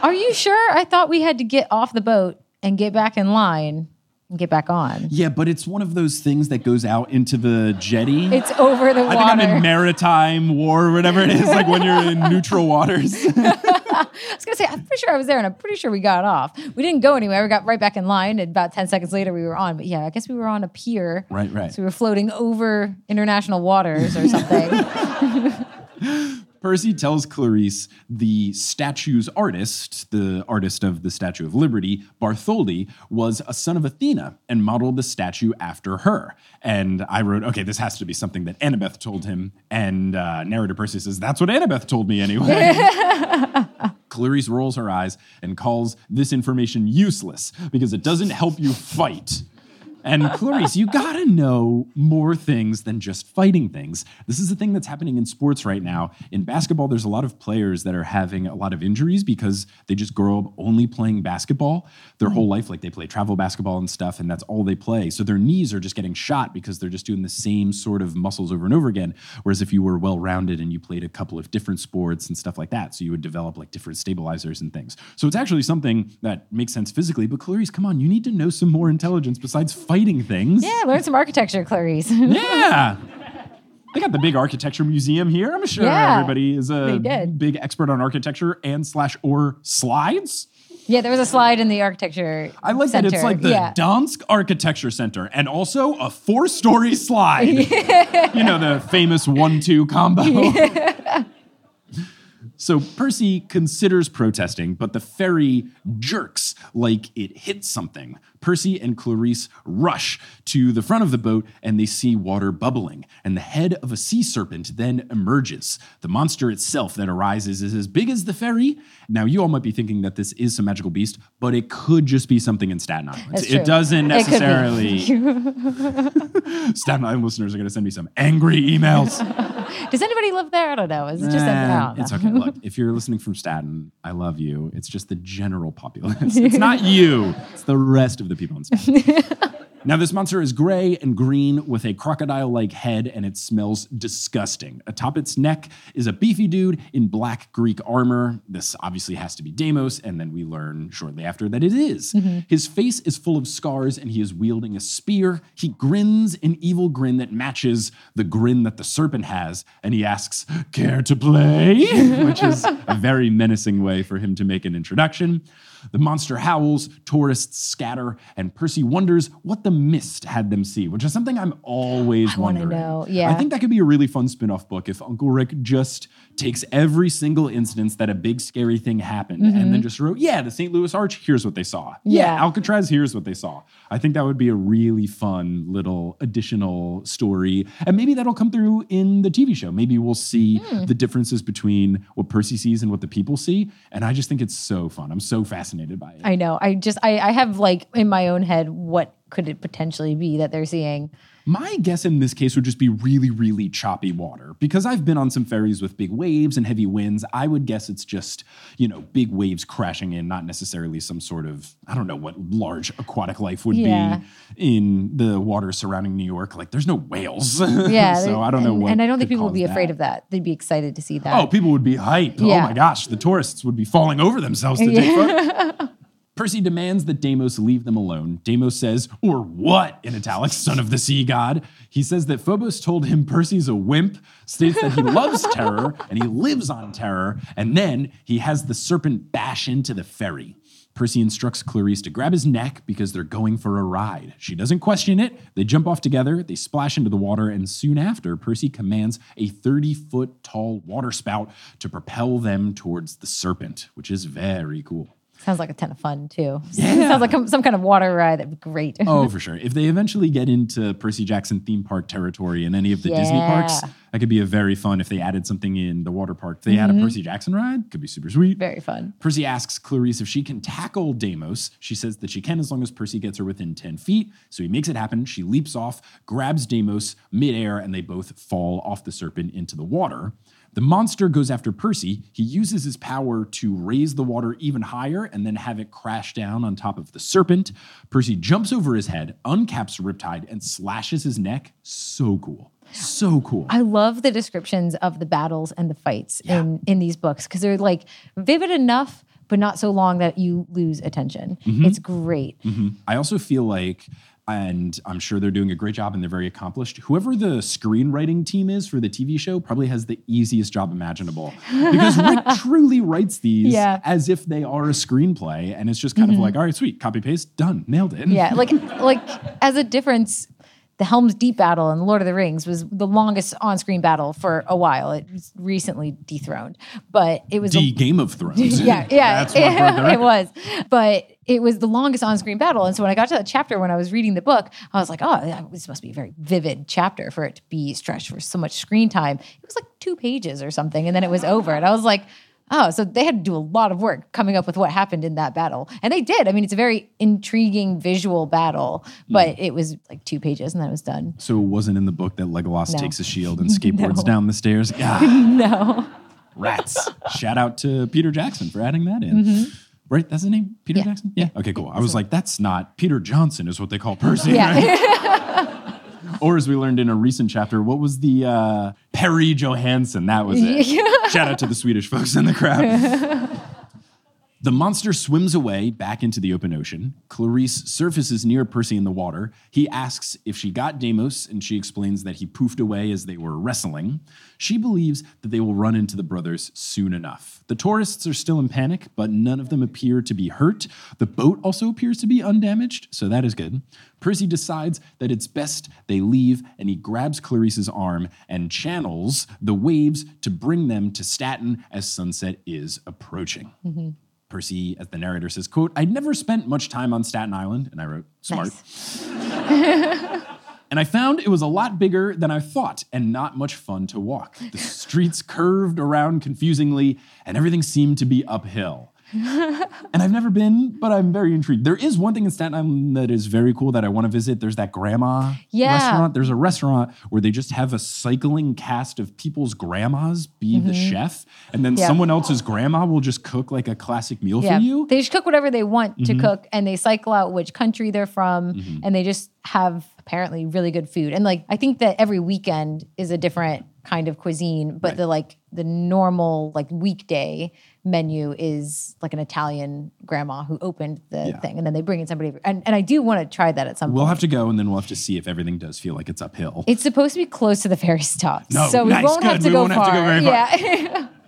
S1: Are you sure? I thought we had to get off the boat and get back in line get back on.
S2: yeah, but it's one of those things that goes out into the jetty.
S1: It's over the water.
S2: I think I'm in maritime war or whatever it is, like when you're in neutral waters.
S1: I was gonna say, I'm pretty sure I was there, and I'm pretty sure we got off. We didn't go anywhere. We got right back in line, and about ten seconds later, we were on. But yeah, I guess we were on a pier.
S2: Right, right.
S1: So we were floating over international waters or something.
S2: Percy tells Clarisse the statue's artist, the artist of the Statue of Liberty, Bartholdi, was a son of Athena and modeled the statue after her. And I wrote, okay, this has to be something that Annabeth told him. And uh, narrator Percy says, that's what Annabeth told me anyway. Clarisse rolls her eyes and calls this information useless because it doesn't help you fight. And Clarisse, you gotta know more things than just fighting things. This is the thing that's happening in sports right now. In basketball, there's a lot of players that are having a lot of injuries because they just grow up only playing basketball their whole mm-hmm. life. Like they play travel basketball and stuff, and that's all they play. So their knees are just getting shot because they're just doing the same sort of muscles over and over again. Whereas if you were well rounded and you played a couple of different sports and stuff like that, so you would develop like different stabilizers and things. So it's actually something that makes sense physically. But Clarisse, come on, you need to know some more intelligence besides fighting things.
S1: yeah, learn some architecture, Clarisse.
S2: Yeah. They got the big architecture museum here. I'm sure
S1: Yeah,
S2: everybody is a big expert on architecture and slash or slides.
S1: yeah, there was a slide in the architecture.
S2: I like
S1: center.
S2: that it's like the
S1: yeah.
S2: Dansk Architecture Center and also a four story slide. You know, the famous one two combo. So Percy considers protesting, but the ferry jerks like it hits something. Percy and Clarisse rush to the front of the boat and they see water bubbling, and the head of a sea serpent then emerges. The monster itself that arises is as big as the ferry. Now, you all might be thinking that this is some magical beast, but it could just be something in Staten Island.
S1: That's
S2: It
S1: true.
S2: doesn't
S1: It
S2: necessarily. Staten Island listeners are going to send me some angry emails.
S1: Does anybody live there? I don't know. Is it just
S2: Eh, it's okay. Look, if you're listening from Staten, I love you. It's just the general populace. It's not you. It's the rest of the people now, this monster is gray and green with a crocodile-like head, and it smells disgusting. Atop its neck is a beefy dude in black Greek armor. This obviously has to be Deimos, and then we learn shortly after that it is. Mm-hmm. His face is full of scars, and he is wielding a spear. He grins an evil grin that matches the grin that the serpent has, and he asks, "Care to play?" Which is a very menacing way for him to make an introduction. The monster howls, tourists scatter, and Percy wonders what the mist had them see, which is something I'm always
S1: I
S2: wondering.
S1: know, yeah.
S2: I think that could be a really fun spin-off book if Uncle Rick just takes every single instance that a big scary thing happened and then just wrote, yeah, the St. Louis Arch, here's what they saw.
S1: Mm-hmm. Yeah.
S2: Alcatraz, here's what they saw. I think that would be a really fun little additional story. And maybe that'll come through in the TV show. Maybe we'll see
S1: Hmm.
S2: the differences between what Percy sees and what the people see. And I just think it's so fun. I'm so fascinated by it.
S1: I know. I just I, I have like in my own head what could it potentially be that they're seeing.
S2: My guess in this case would just be really, really choppy water. Because I've been on some ferries with big waves and heavy winds, I would guess it's just, you know, big waves crashing in, not necessarily some sort of, I don't know what large aquatic life would
S1: Yeah.
S2: be in the water surrounding New York. Like, there's no whales.
S1: Yeah.
S2: so I don't know
S1: and,
S2: what.
S1: And I don't think people would be afraid
S2: that.
S1: of that. They'd be excited to see that.
S2: Oh, people would be hype. Oh my gosh, the tourists would be falling over themselves to take photos. Percy demands that Deimos leave them alone. Deimos says, or what, in italics, son of the sea god. He says that Phobos told him Percy's a wimp, states that he loves terror and he lives on terror, and then he has the serpent bash into the ferry. Percy instructs Clarisse to grab his neck because they're going for a ride. She doesn't question it. They jump off together, they splash into the water, and soon after, Percy commands a 30 foot tall water spout to propel them towards the serpent, which is very cool.
S1: Sounds like a ton of fun too.
S2: Yeah.
S1: Sounds like some kind of water ride. That'd be great.
S2: Oh, for sure. If they eventually get into Percy Jackson theme park territory in any of the Disney parks, that could be a very fun. If they added something in the water park, if they add a mm-hmm. Percy Jackson ride, could be super sweet.
S1: Very fun.
S2: Percy asks Clarisse if she can tackle Deimos. She says that she can as long as Percy gets her within 10 feet. So he makes it happen. She leaps off, grabs Deimos midair, and they both fall off the serpent into the water. The monster goes after Percy. He uses his power to raise the water even higher and then have it crash down on top of the serpent. Percy jumps over his head, uncaps Riptide, and slashes his neck. So cool. So cool.
S1: I love the descriptions of the battles and the fights in in these books because they're like vivid enough, but not so long that you lose attention.
S2: Mm-hmm.
S1: It's great.
S2: I also feel like, and I'm sure they're doing a great job and they're very accomplished. Whoever the screenwriting team is for the TV show probably has the easiest job imaginable because Rick truly writes these
S1: Yeah.
S2: as if they are a screenplay, and it's just kind of mm-hmm. like, all right, sweet, copy paste, done, nailed it.
S1: Yeah, like like as a difference, the Helm's Deep battle in Lord of the Rings was the longest on-screen battle for a while. It was recently dethroned, but it was a,
S2: Game of Thrones.
S1: yeah, yeah,
S2: That's what
S1: it was. But it was the longest on-screen battle, and so when I got to that chapter when I was reading the book, I was like, "Oh, this must be a very vivid chapter for it to be stretched for so much screen time." It was like two pages or something, and then it was over, and I was like. Oh, so they had to do a lot of work coming up with what happened in that battle. And they did. I mean, it's a very intriguing visual battle, but it was like two pages and then it was done.
S2: So it wasn't in the book that Legolas
S1: No.
S2: takes a shield and skateboards
S1: No.
S2: down the stairs. Yeah.
S1: No.
S2: Rats. Shout out to Peter Jackson for adding that in. Right? That's the name? Peter
S1: Mm-hmm. Yeah.
S2: Jackson? Yeah. Okay, cool. I was like, that's not Peter Johnson, is what they call Percy.
S1: Yeah.
S2: Or as we learned in a recent chapter, what was the uh, Perry Johansson? That was it. Shout out to the Swedish folks in the crowd. The monster swims away back into the open ocean. Clarisse surfaces near Percy in the water. He asks if she got Deimos, and she explains that he poofed away as they were wrestling. She believes that they will run into the brothers soon enough. The tourists are still in panic, but none of them appear to be hurt. The boat also appears to be undamaged, so that is good. Percy decides that it's best they leave, and he grabs Clarisse's arm and channels the waves to bring them to Staten as sunset is approaching. Mm-hmm. Percy, as the narrator says, quote, I'd never spent much time on Staten Island, and I wrote, smart. and I found it was a lot bigger than I thought and not much fun to walk. The streets curved around confusingly, and everything seemed to be uphill. And I've never been, but I'm very intrigued. There is one thing in Staten Island that is very cool that I want to visit. There's that grandma
S1: Yeah.
S2: restaurant. There's a restaurant where they just have a cycling cast of people's grandmas be the chef, and then
S1: Mm-hmm. Yeah.
S2: someone else's grandma will just cook like a classic meal
S1: Yeah.
S2: for you.
S1: They just cook whatever they want
S2: Mm-hmm.
S1: to cook and they cycle out which country they're from and they just have apparently really good food. And like I think that every weekend is a different kind of cuisine, but
S2: Right.
S1: the like the normal like weekday menu is like an Italian grandma who opened the
S2: Yeah.
S1: thing and then they bring in somebody and, and I do want to try that at some point.
S2: We'll
S1: point.
S2: have to go, and then we'll have to see if everything does feel like it's uphill.
S1: it's supposed to be close to the ferry stop.
S2: No,
S1: so we
S2: nice,
S1: won't have to
S2: We
S1: go
S2: won't
S1: far.
S2: have to go very far.
S1: Yeah.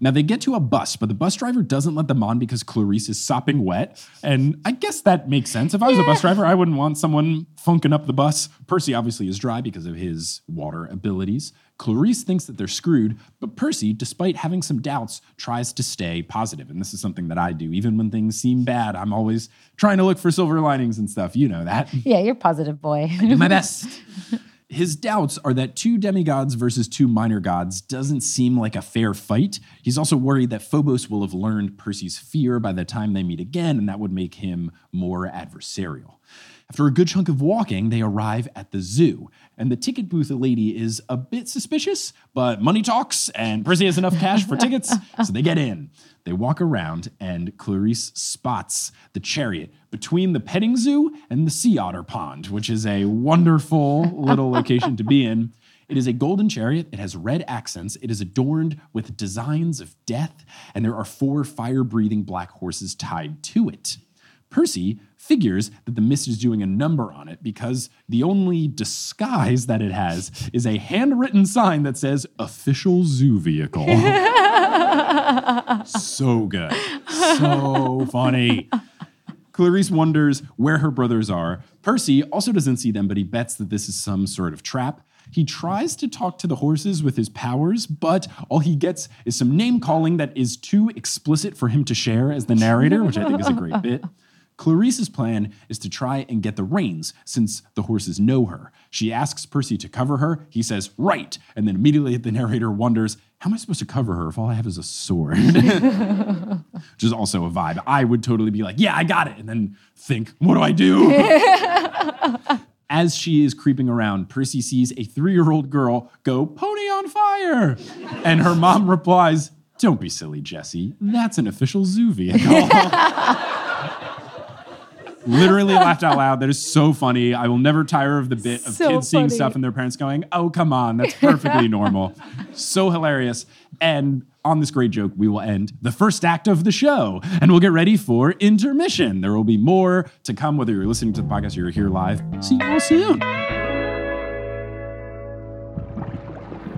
S2: Now they get to a bus, but the bus driver doesn't let them on because Clarisse is sopping wet. And I guess that makes sense. If I was a bus driver, I wouldn't want someone funking up the bus. Percy obviously is dry because of his water abilities. Clarisse thinks that they're screwed, but Percy, despite having some doubts, tries to stay positive. And this is something that I do. Even when things seem bad, I'm always trying to look for silver linings and stuff. You know that.
S1: yeah, you're positive boy.
S2: I do my best. His doubts are that two demigods versus two minor gods doesn't seem like a fair fight. He's also worried that Phobos will have learned Percy's fear by the time they meet again, and that would make him more adversarial. After a good chunk of walking, they arrive at the zoo, and the ticket booth lady is a bit suspicious, but money talks, and Percy has enough cash for tickets, so they get in. They walk around, and Clarisse spots the chariot between the petting zoo and the sea otter pond, which is a wonderful little location to be in. It is a golden chariot. It has red accents. It is adorned with designs of death, and there are four fire breathing black horses tied to it. Percy figures that the mist is doing a number on it because the only disguise that it has is a handwritten sign that says official zoo vehicle. so good. So funny. Clarisse wonders where her brothers are. Percy also doesn't see them, but he bets that this is some sort of trap. He tries to talk to the horses with his powers, but all he gets is some name calling that is too explicit for him to share as the narrator, which I think is a great bit. Clarisse's plan is to try and get the reins since the horses know her. She asks Percy to cover her. He says, right. And then immediately the narrator wonders, how am I supposed to cover her if all I have is a sword? Which is also a vibe. I would totally be like, yeah, I got it. And then think, what do I do? As she is creeping around, Percy sees a three year old girl go, pony on fire. And her mom replies, don't be silly, Jesse. That's an official zoo vehicle. Literally laughed out loud. That is so funny. I will never tire of the bit of
S1: So
S2: kids seeing stuff and their parents going, oh, come on. That's perfectly normal. So hilarious. And on this great joke, we will end the first act of the show and we'll get ready for intermission. There will be more to come, whether you're listening to the podcast or you're here live. See you all soon.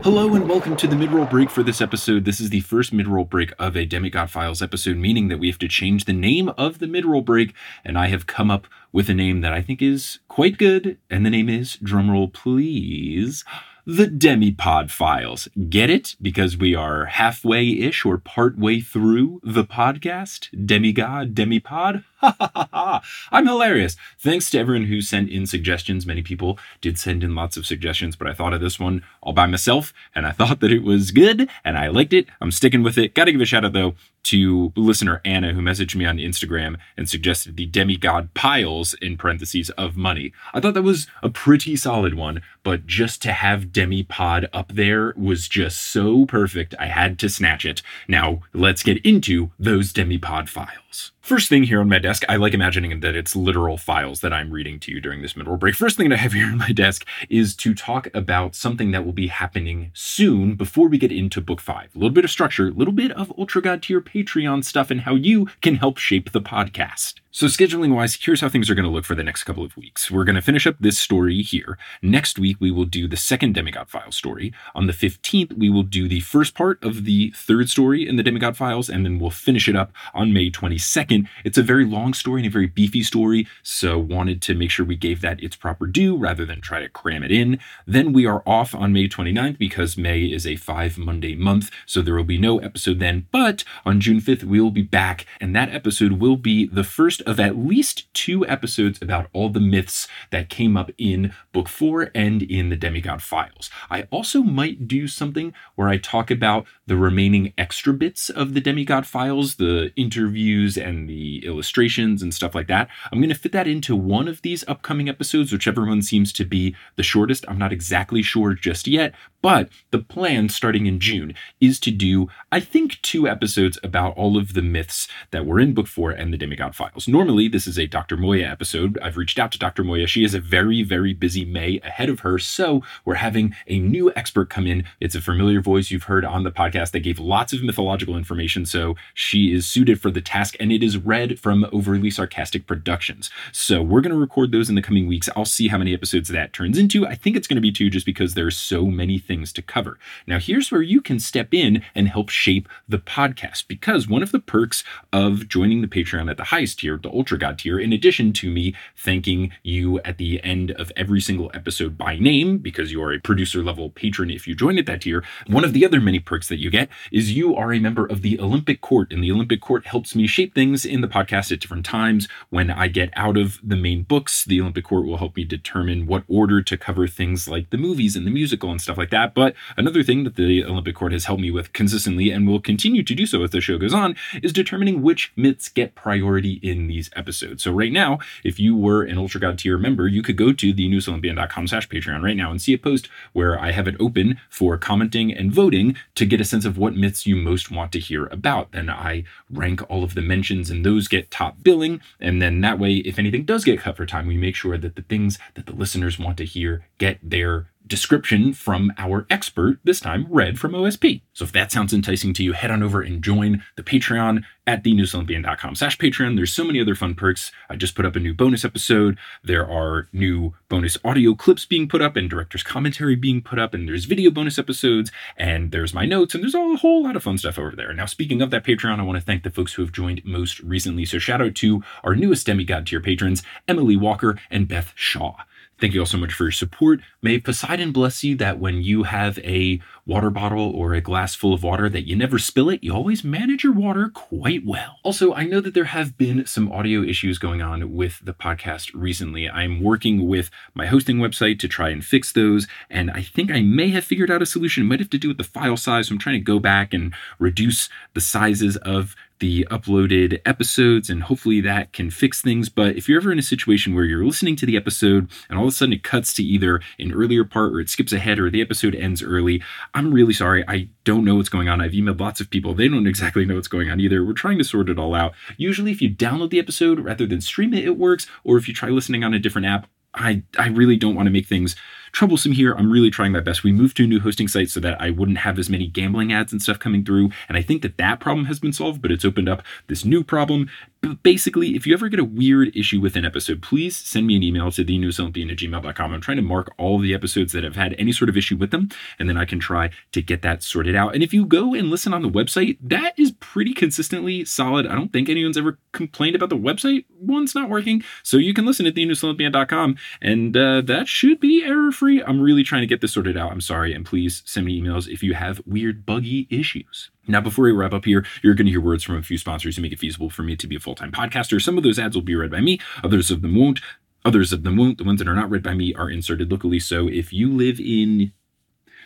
S2: Hello and welcome to the mid-roll break for this episode. This is the first mid-roll break of a Demigod Files episode, meaning that we have to change the name of the mid-roll break, and I have come up with a name that I think is quite good, and the name is, drumroll please, the Demipod Files. Get it? Because we are halfway-ish or partway through the podcast? Demigod, Demipod? Ha ha ha ha. I'm hilarious. Thanks to everyone who sent in suggestions. Many people did send in lots of suggestions, but I thought of this one all by myself, and I thought that it was good, and I liked it. I'm sticking with it. Gotta give a shout out, though, to listener Anna, who messaged me on Instagram and suggested the demigod piles in parentheses of money. I thought that was a pretty solid one, but just to have demipod up there was just so perfect, I had to snatch it. Now, let's get into those demipod files. First thing here on my desk, I like imagining that it's literal files that I'm reading to you during this middle break. First thing I have here on my desk is to talk about something that will be happening soon before we get into book five. A little bit of structure, a little bit of Ultra God tier Patreon stuff, and how you can help shape the podcast. So, scheduling wise, here's how things are going to look for the next couple of weeks. We're going to finish up this story here. Next week, we will do the second Demigod Files story. On the 15th, we will do the first part of the third story in the Demigod Files, and then we'll finish it up on May 22nd. It's a very long story and a very beefy story, so wanted to make sure we gave that its proper due rather than try to cram it in. Then we are off on May 29th because May is a five Monday month, so there will be no episode then. But on June 5th, we will be back, and that episode will be the first of at least two episodes about all the myths that came up in book four and in the Demigod Files. I also might do something where I talk about the remaining extra bits of the Demigod Files, the interviews and the illustrations and stuff like that. I'm going to fit that into one of these upcoming episodes, whichever one seems to be the shortest. I'm not exactly sure just yet, but the plan starting in June is to do, I think, two episodes about all of the myths that were in book four and the Demigod Files. Normally, this is a Dr. Moya episode. I've reached out to Dr. Moya. She has a very, very busy May ahead of her. So we're having a new expert come in. It's a familiar voice you've heard on the podcast that gave lots of mythological information. So she is suited for the task and it is Red from Overly Sarcastic Productions. So we're going to record those in the coming weeks. I'll see how many episodes that turns into. I think it's going to be two just because there's so many things to cover. Now, here's where you can step in and help shape the podcast because one of the perks of joining the Patreon at the highest tier, the Ultra God tier, in addition to me thanking you at the end of every single episode by name because you are a producer level patron if you join at that tier, one of the other many perks that you get is you are a member of the Olympic Court, and the Olympic Court helps me shape things in the podcast at different times. When I get out of the main books, the Olympic Court will help me determine what order to cover things like the movies and the musical and stuff like that. But another thing that the Olympic Court has helped me with consistently and will continue to do so as the show goes on is determining which myths get priority in these episodes. So right now, if you were an Ultra God tier member, you could go to thenewestolympian.com slash Patreon right now and see a post where I have it open for commenting and voting to get a sense of what myths you most want to hear about. Then I rank all of the mentions and those get top billing. And then that way, if anything does get cut for time, we make sure that the things that the listeners want to hear get their description from our expert, this time Red from OSP. So if that sounds enticing to you, head on over and join the Patreon at thenewestolympian.com slash Patreon. There's so many other fun perks. I just put up a new bonus episode. There are new bonus audio clips being put up and director's commentary being put up, and there's video bonus episodes, and there's my notes, and there's a whole lot of fun stuff over there. Now, speaking of that Patreon, I want to thank the folks who have joined most recently. So shout out to our newest demigod tier patrons, Emily Walker and Beth Shaw. Thank you all so much for your support. May Poseidon bless you that when you have a water bottle or a glass full of water that you never spill it, you always manage your water quite well. Also, I know that there have been some audio issues going on with the podcast recently. I'm working with my hosting website to try and fix those, and I think I may have figured out a solution. It might have to do with the file size, so I'm trying to go back and reduce the sizes of the uploaded episodes, and hopefully that can fix things. But if you're ever in a situation where you're listening to the episode and all of a sudden it cuts to either an earlier part or it skips ahead or the episode ends early, I'm really sorry. I don't know what's going on. I've emailed lots of people. They don't exactly know what's going on either. We're trying to sort it all out. Usually, if you download the episode rather than stream it, it works. Or if you try listening on a different app, I, I really don't want to make things troublesome here. I'm really trying my best. We moved to a new hosting site so that I wouldn't have as many gambling ads and stuff coming through. And I think that that problem has been solved, but it's opened up this new problem. But basically, if you ever get a weird issue with an episode, please send me an email to thenewestolympian at gmail.com. I'm trying to mark all the episodes that have had any sort of issue with them, and then I can try to get that sorted out. And if you go and listen on the website, that is pretty consistently solid. I don't think anyone's ever complained about the website one's not working. So you can listen at thenewestolympian.com, and uh, that should be error free. I'm really trying to get this sorted out. I'm sorry, and please send me emails if you have weird, buggy issues. Now, before we wrap up here, you're going to hear words from a few sponsors who make it feasible for me to be a full time podcaster. Some of those ads will be read by me, others of them won't. Others of them won't. The ones that are not read by me are inserted locally. So if you live in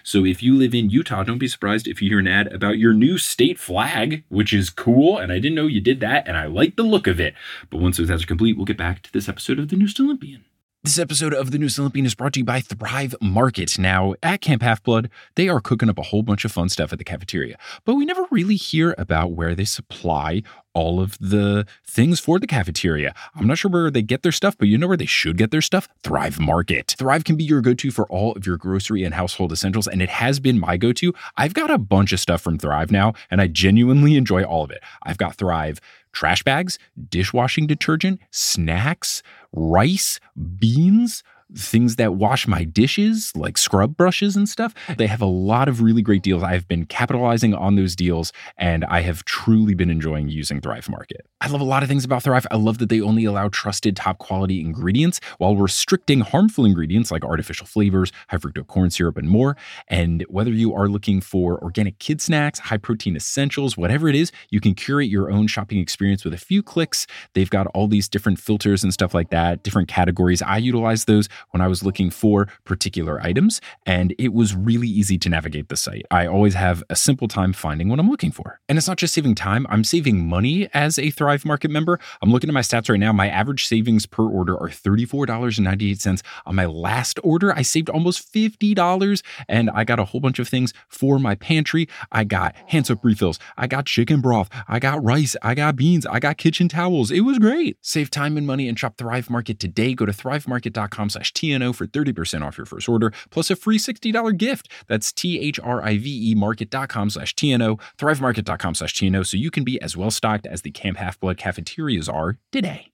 S2: so if you live in Utah, don't be surprised if you hear an ad about your new state flag, which is cool. And I didn't know you did that, and I like the look of it. But once those ads are complete, we'll get back to this episode of the Newest Olympian. This episode of the Newest Olympian is brought to you by Thrive Market. Now, at Camp Half Blood, they are cooking up a whole bunch of fun stuff at the cafeteria, but we never really hear about where they supply all of the things for the cafeteria. I'm not sure where they get their stuff, but you know where they should get their stuff? Thrive Market. Thrive can be your go to for all of your grocery and household essentials, and it has been my go to. I've got a bunch of stuff from Thrive now, and I genuinely enjoy all of it. I've got Thrive trash bags, dishwashing detergent, snacks, rice, beans, things that wash my dishes, like scrub brushes and stuff. They have a lot of really great deals. I've been capitalizing on those deals and I have truly been enjoying using Thrive Market. I love a lot of things about Thrive. I love that they only allow trusted, top quality ingredients while restricting harmful ingredients like artificial flavors, high fructose corn syrup, and more. And whether you are looking for organic kid snacks, high protein essentials, whatever it is, you can curate your own shopping experience with a few clicks. They've got all these different filters and stuff like that, different categories. I utilize those when I was looking for particular items, and it was really easy to navigate the site. I always have a simple time finding what I'm looking for. And it's not just saving time, I'm saving money as a Thrive Market member. I'm looking at my stats right now. My average savings per order are $34.98. On my last order, I saved almost $50, and I got a whole bunch of things for my pantry. I got hand soap refills, I got chicken broth, I got rice, I got beans, I got kitchen towels. It was great. Save time and money and shop Thrive Market today. Go to thrivemarket.com slash TNO for 30% off your first order, plus a free $60 gift. That's T-H-R-I-V-E market.com slash TNO, thrivemarket.com slash TNO, so you can be as well stocked as the Camp Half-Blood cafeterias are today.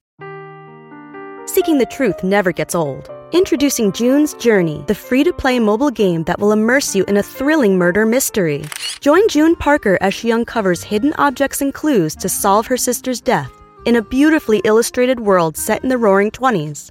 S3: Seeking the truth never gets old. Introducing June's Journey, the free to play mobile game that will immerse you in a thrilling murder mystery. Join June Parker as she uncovers hidden objects and clues to solve her sister's death in a beautifully illustrated world set in the roaring 20s.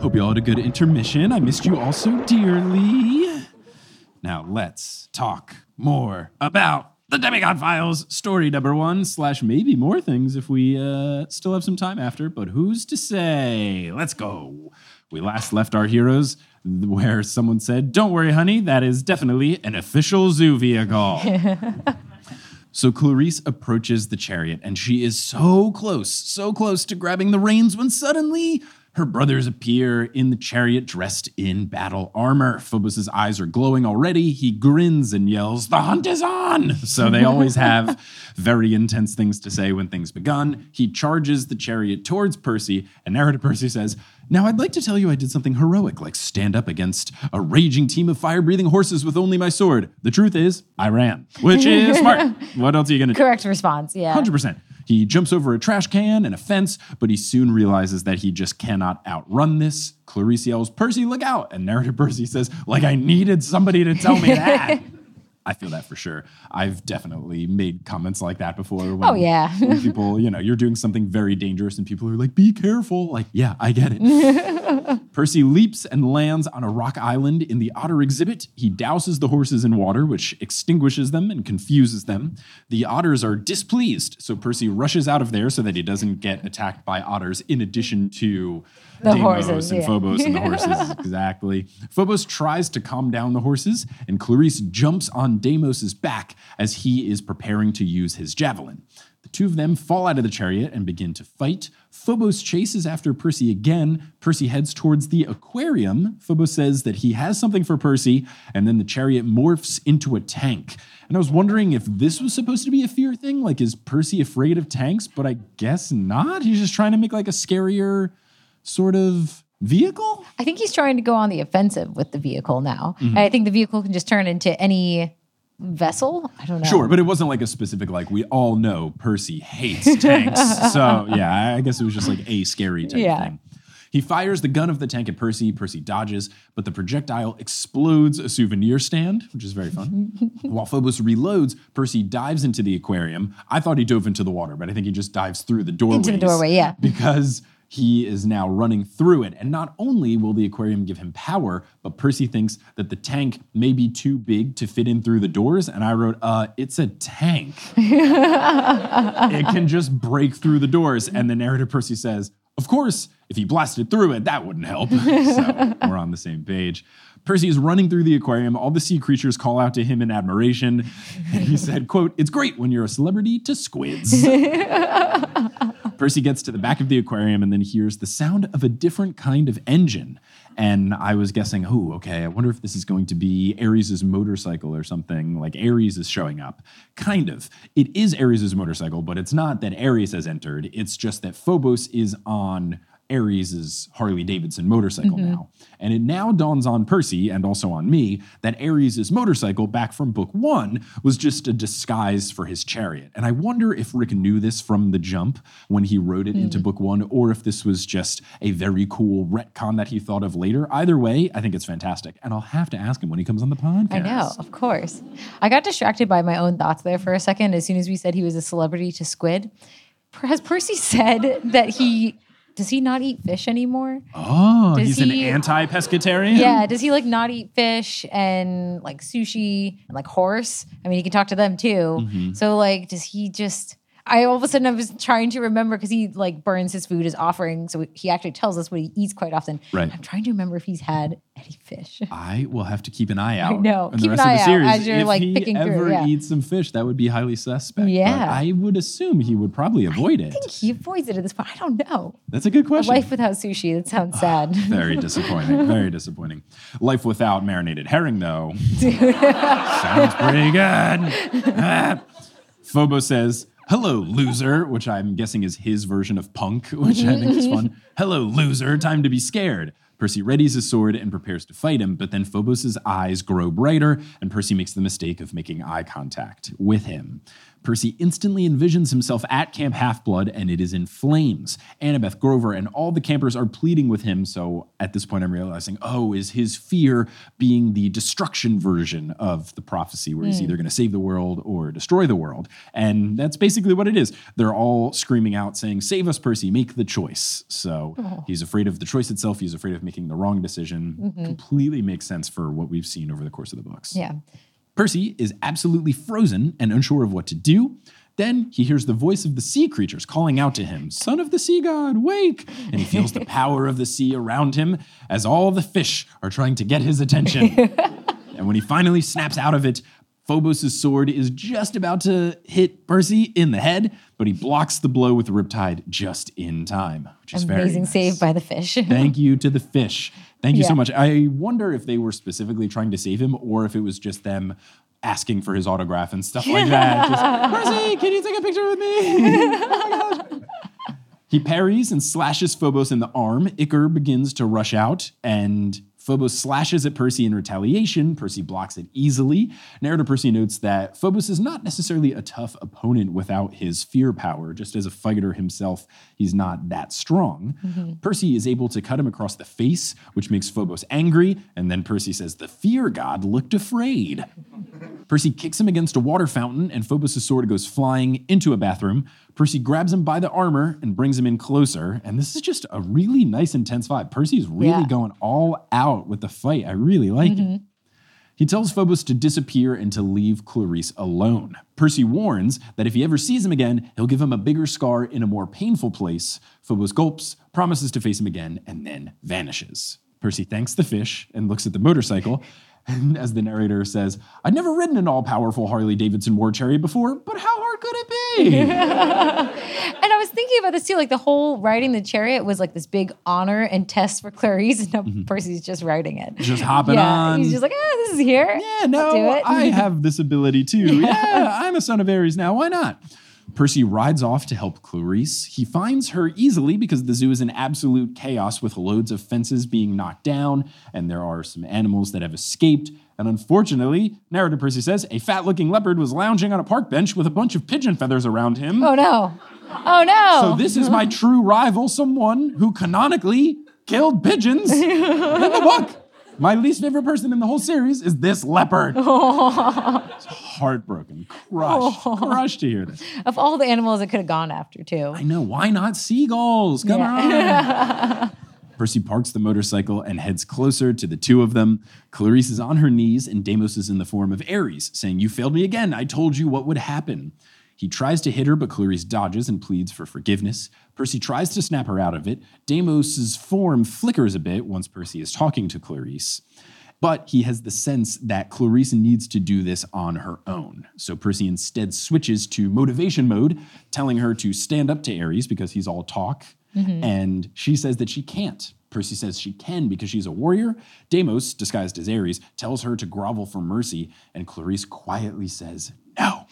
S1: Hope you all had a good intermission. I missed you all so dearly. Now let's talk more about the Demigod Files story number one, slash maybe more things if we uh, still have some time after, but who's to say? Let's go. We last left our heroes where someone said, Don't worry, honey, that is definitely an official zoo vehicle.
S2: So Clarisse approaches the chariot and she is so close, so close to grabbing the reins when suddenly her brothers appear in the chariot dressed in battle armor. Phobos's eyes are glowing already. He grins and yells, The hunt is on! So they always have very intense things to say when things begun. He charges the chariot towards Percy, and narrator Percy says, Now I'd like to tell you I did something heroic, like stand up against a raging team of fire breathing horses with only my sword. The truth is, I ran, which is smart. What else are you going to do?
S1: Correct response. Yeah.
S2: 100%. He jumps over a trash can and a fence, but he soon realizes that he just cannot outrun this. Clarisse yells, Percy, look out. And narrator Percy says, like I needed somebody to tell me that. I feel that for sure. I've definitely made comments like that before. Oh, when,
S1: Oh, yeah.
S2: when people, you know, you're doing something very dangerous and people are like, be careful. Like, yeah, I get it. Percy leaps and lands on a rock island in the otter exhibit. He douses the horses in water, which extinguishes them and confuses them. The otters are displeased, so Percy rushes out of there so that he doesn't get attacked by otters in addition to
S1: The
S2: Deimos
S1: horses,
S2: and
S1: yeah.
S2: Phobos and the horses. exactly. Phobos tries to calm down the horses, and Clarisse jumps on Deimos's back as he is preparing to use his javelin. The two of them fall out of the chariot and begin to fight. Phobos chases after Percy again. Percy heads towards the aquarium. Phobos says that he has something for Percy, and then the chariot morphs into a tank. And I was wondering if this was supposed to be a fear thing. Like, is Percy afraid of tanks? But I guess not. He's just trying to make like a scarier sort of vehicle.
S1: I think he's trying to go on the offensive with the vehicle now.
S2: Mm-hmm.
S1: I think the vehicle can just turn into any vessel. I don't know.
S2: Sure, but it wasn't like a specific like we all know Percy hates tanks. so yeah, I guess it was just like a scary type
S1: Yeah.
S2: thing. He fires the gun of the tank at Percy. Percy dodges, but the projectile explodes a souvenir stand, which is very fun. While Phobos reloads, Percy dives into the aquarium. I thought he dove into the water, but I think he just dives through the doorway.
S1: Into the doorway, yeah.
S2: Because he is now running through it. And not only will the aquarium give him power, but Percy thinks that the tank may be too big to fit in through the doors. And I wrote, uh, it's a tank. it can just break through the doors. And the narrator Percy says, of course, if he blasted through it, that wouldn't help. so we're on the same page. Percy is running through the aquarium. All the sea creatures call out to him in admiration. And he said, quote, it's great when you're a celebrity to squids. Percy gets to the back of the aquarium and then hears the sound of a different kind of engine. And I was guessing, oh, okay, I wonder if this is going to be Ares' motorcycle or something. Like Ares is showing up. Kind of. It is Ares' motorcycle, but it's not that Ares has entered. It's just that Phobos is on Ares' Harley Davidson motorcycle mm-hmm. now. And it now dawns on Percy and also on me that Ares' motorcycle back from book one was just a disguise for his chariot. And I wonder if Rick knew this from the jump when he wrote it into hmm. book one, or if this was just a very cool retcon that he thought of later. Either way, I think it's fantastic. And I'll have to ask him when he comes on the podcast.
S1: I know, of course. I got distracted by my own thoughts there for a second as soon as we said he was a celebrity to squid. Has Percy said that he does he not eat fish anymore?
S2: Oh,
S1: Does
S2: he's
S1: he-
S2: an anti-pescatarian?
S1: Yeah, does he like not eat fish and like sushi and like horse? I mean, he can talk to them too.
S2: Mm-hmm.
S1: So like, does he just? I all of a sudden I was trying to remember because he like burns his food as offering, so he actually tells us what he eats quite often.
S2: Right.
S1: I'm trying to remember if he's had any fish.
S2: I will have to keep an eye out. the
S1: Keep an eye
S2: the
S1: out
S2: series.
S1: as you're,
S2: if
S1: like,
S2: he
S1: picking through,
S2: ever
S1: yeah.
S2: eats some fish, that would be highly suspect. but
S1: Yeah.
S2: I would assume he would probably avoid
S1: I
S2: it.
S1: I think he avoids it at this point. I don't know.
S2: That's a good
S1: A
S2: question.
S1: life without sushi. That sounds sad.
S2: Very disappointing. Very disappointing. Life without marinated herring, though, sounds pretty good. Ah. Phobo says, Hello, loser, which I'm guessing is his version of punk, which I think is fun. Hello, loser, time to be scared. Percy readies his sword and prepares to fight him, but then Phobos' eyes grow brighter, and Percy makes the mistake of making eye contact with him. Percy instantly envisions himself at Camp Half Blood, and it is in flames. Annabeth Grover and all the campers are pleading with him. So at this point, I'm realizing, oh, is his fear being the destruction version of the prophecy, where he's hmm. either going to save the world or destroy the world? And that's basically what it is. They're all screaming out, saying, Save us, Percy, make the choice. So oh. he's afraid of the choice itself. He's afraid of making the wrong decision. Mm-hmm. Completely makes sense for what we've seen over the course of the books.
S1: yeah.
S2: Percy is absolutely frozen and unsure of what to do. Then he hears the voice of the sea creatures calling out to him, Son of the sea god, wake! And he feels the power of the sea around him as all the fish are trying to get his attention. and when he finally snaps out of it, Phobos' sword is just about to hit Percy in the head, but he blocks the blow with the Riptide just in time, which is very
S1: Amazing
S2: nice.
S1: save by the fish.
S2: Thank you to the fish. Thank you so much. I wonder if they were specifically trying to save him or if it was just them asking for his autograph and stuff like that. Just, Percy, can you take a picture with me? Oh my gosh. He parries and slashes Phobos in the arm. Ichor begins to rush out, and Phobos slashes at Percy in retaliation. Percy blocks it easily. Narrator Percy notes that Phobos is not necessarily a tough opponent without his fear power. Just as a fighter himself, he's not that strong. Mm-hmm. Percy is able to cut him across the face, which makes Phobos angry. And then Percy says, The fear god looked afraid. Percy kicks him against a water fountain, and Phobos' sword goes flying into a bathroom. Percy grabs him by the armor and brings him in closer. And this is just a really nice, intense fight. Percy's really
S1: Yeah.
S2: going all out with the fight. I really like it. Mm-hmm. He tells Phobos to disappear and to leave Clarisse alone. Percy warns that if he ever sees him again, he'll give him a bigger scar in a more painful place. Phobos gulps, promises to face him again, and then vanishes. Percy thanks the fish and looks at the motorcycle. And as the narrator says, I'd never ridden an all powerful Harley Davidson war chariot before, but how hard could it be?
S1: And I was thinking about this too, like the whole riding the chariot was like this big honor and test for Clarisse, and now Percy's just riding it.
S2: Just hopping
S1: yeah,
S2: on.
S1: he's just like, ah, this is here.
S2: Yeah, no. I have this ability too. Yeah, I'm a son of Ares now. Why not? Percy rides off to help Clarisse. He finds her easily because the zoo is in absolute chaos with loads of fences being knocked down, and there are some animals that have escaped. And unfortunately, narrator Percy says, a fat looking leopard was lounging on a park bench with a bunch of pigeon feathers around him.
S1: oh no. Oh no.
S2: So this is my true rival, someone who canonically killed pigeons in the book. My least favorite person in the whole series is this leopard. It's heartbroken, crushed, oh. crushed to hear this.
S1: of all the animals it could have gone after too.
S2: I know, why not seagulls? Come on. Percy parks the motorcycle and heads closer to the two of them. Clarisse is on her knees, and Deimos is in the form of Ares, saying, You failed me again. I told you what would happen. He tries to hit her, but Clarisse dodges and pleads for forgiveness. Percy tries to snap her out of it. Deimos's form flickers a bit once Percy is talking to Clarisse. But he has the sense that Clarisse needs to do this on her own. So Percy instead switches to motivation mode, telling her to stand up to Ares because he's all talk. Mm-hmm. And she says that she can't. Percy says she can because she's a warrior. Deimos, disguised as Ares, tells her to grovel for mercy, and Clarisse quietly says no.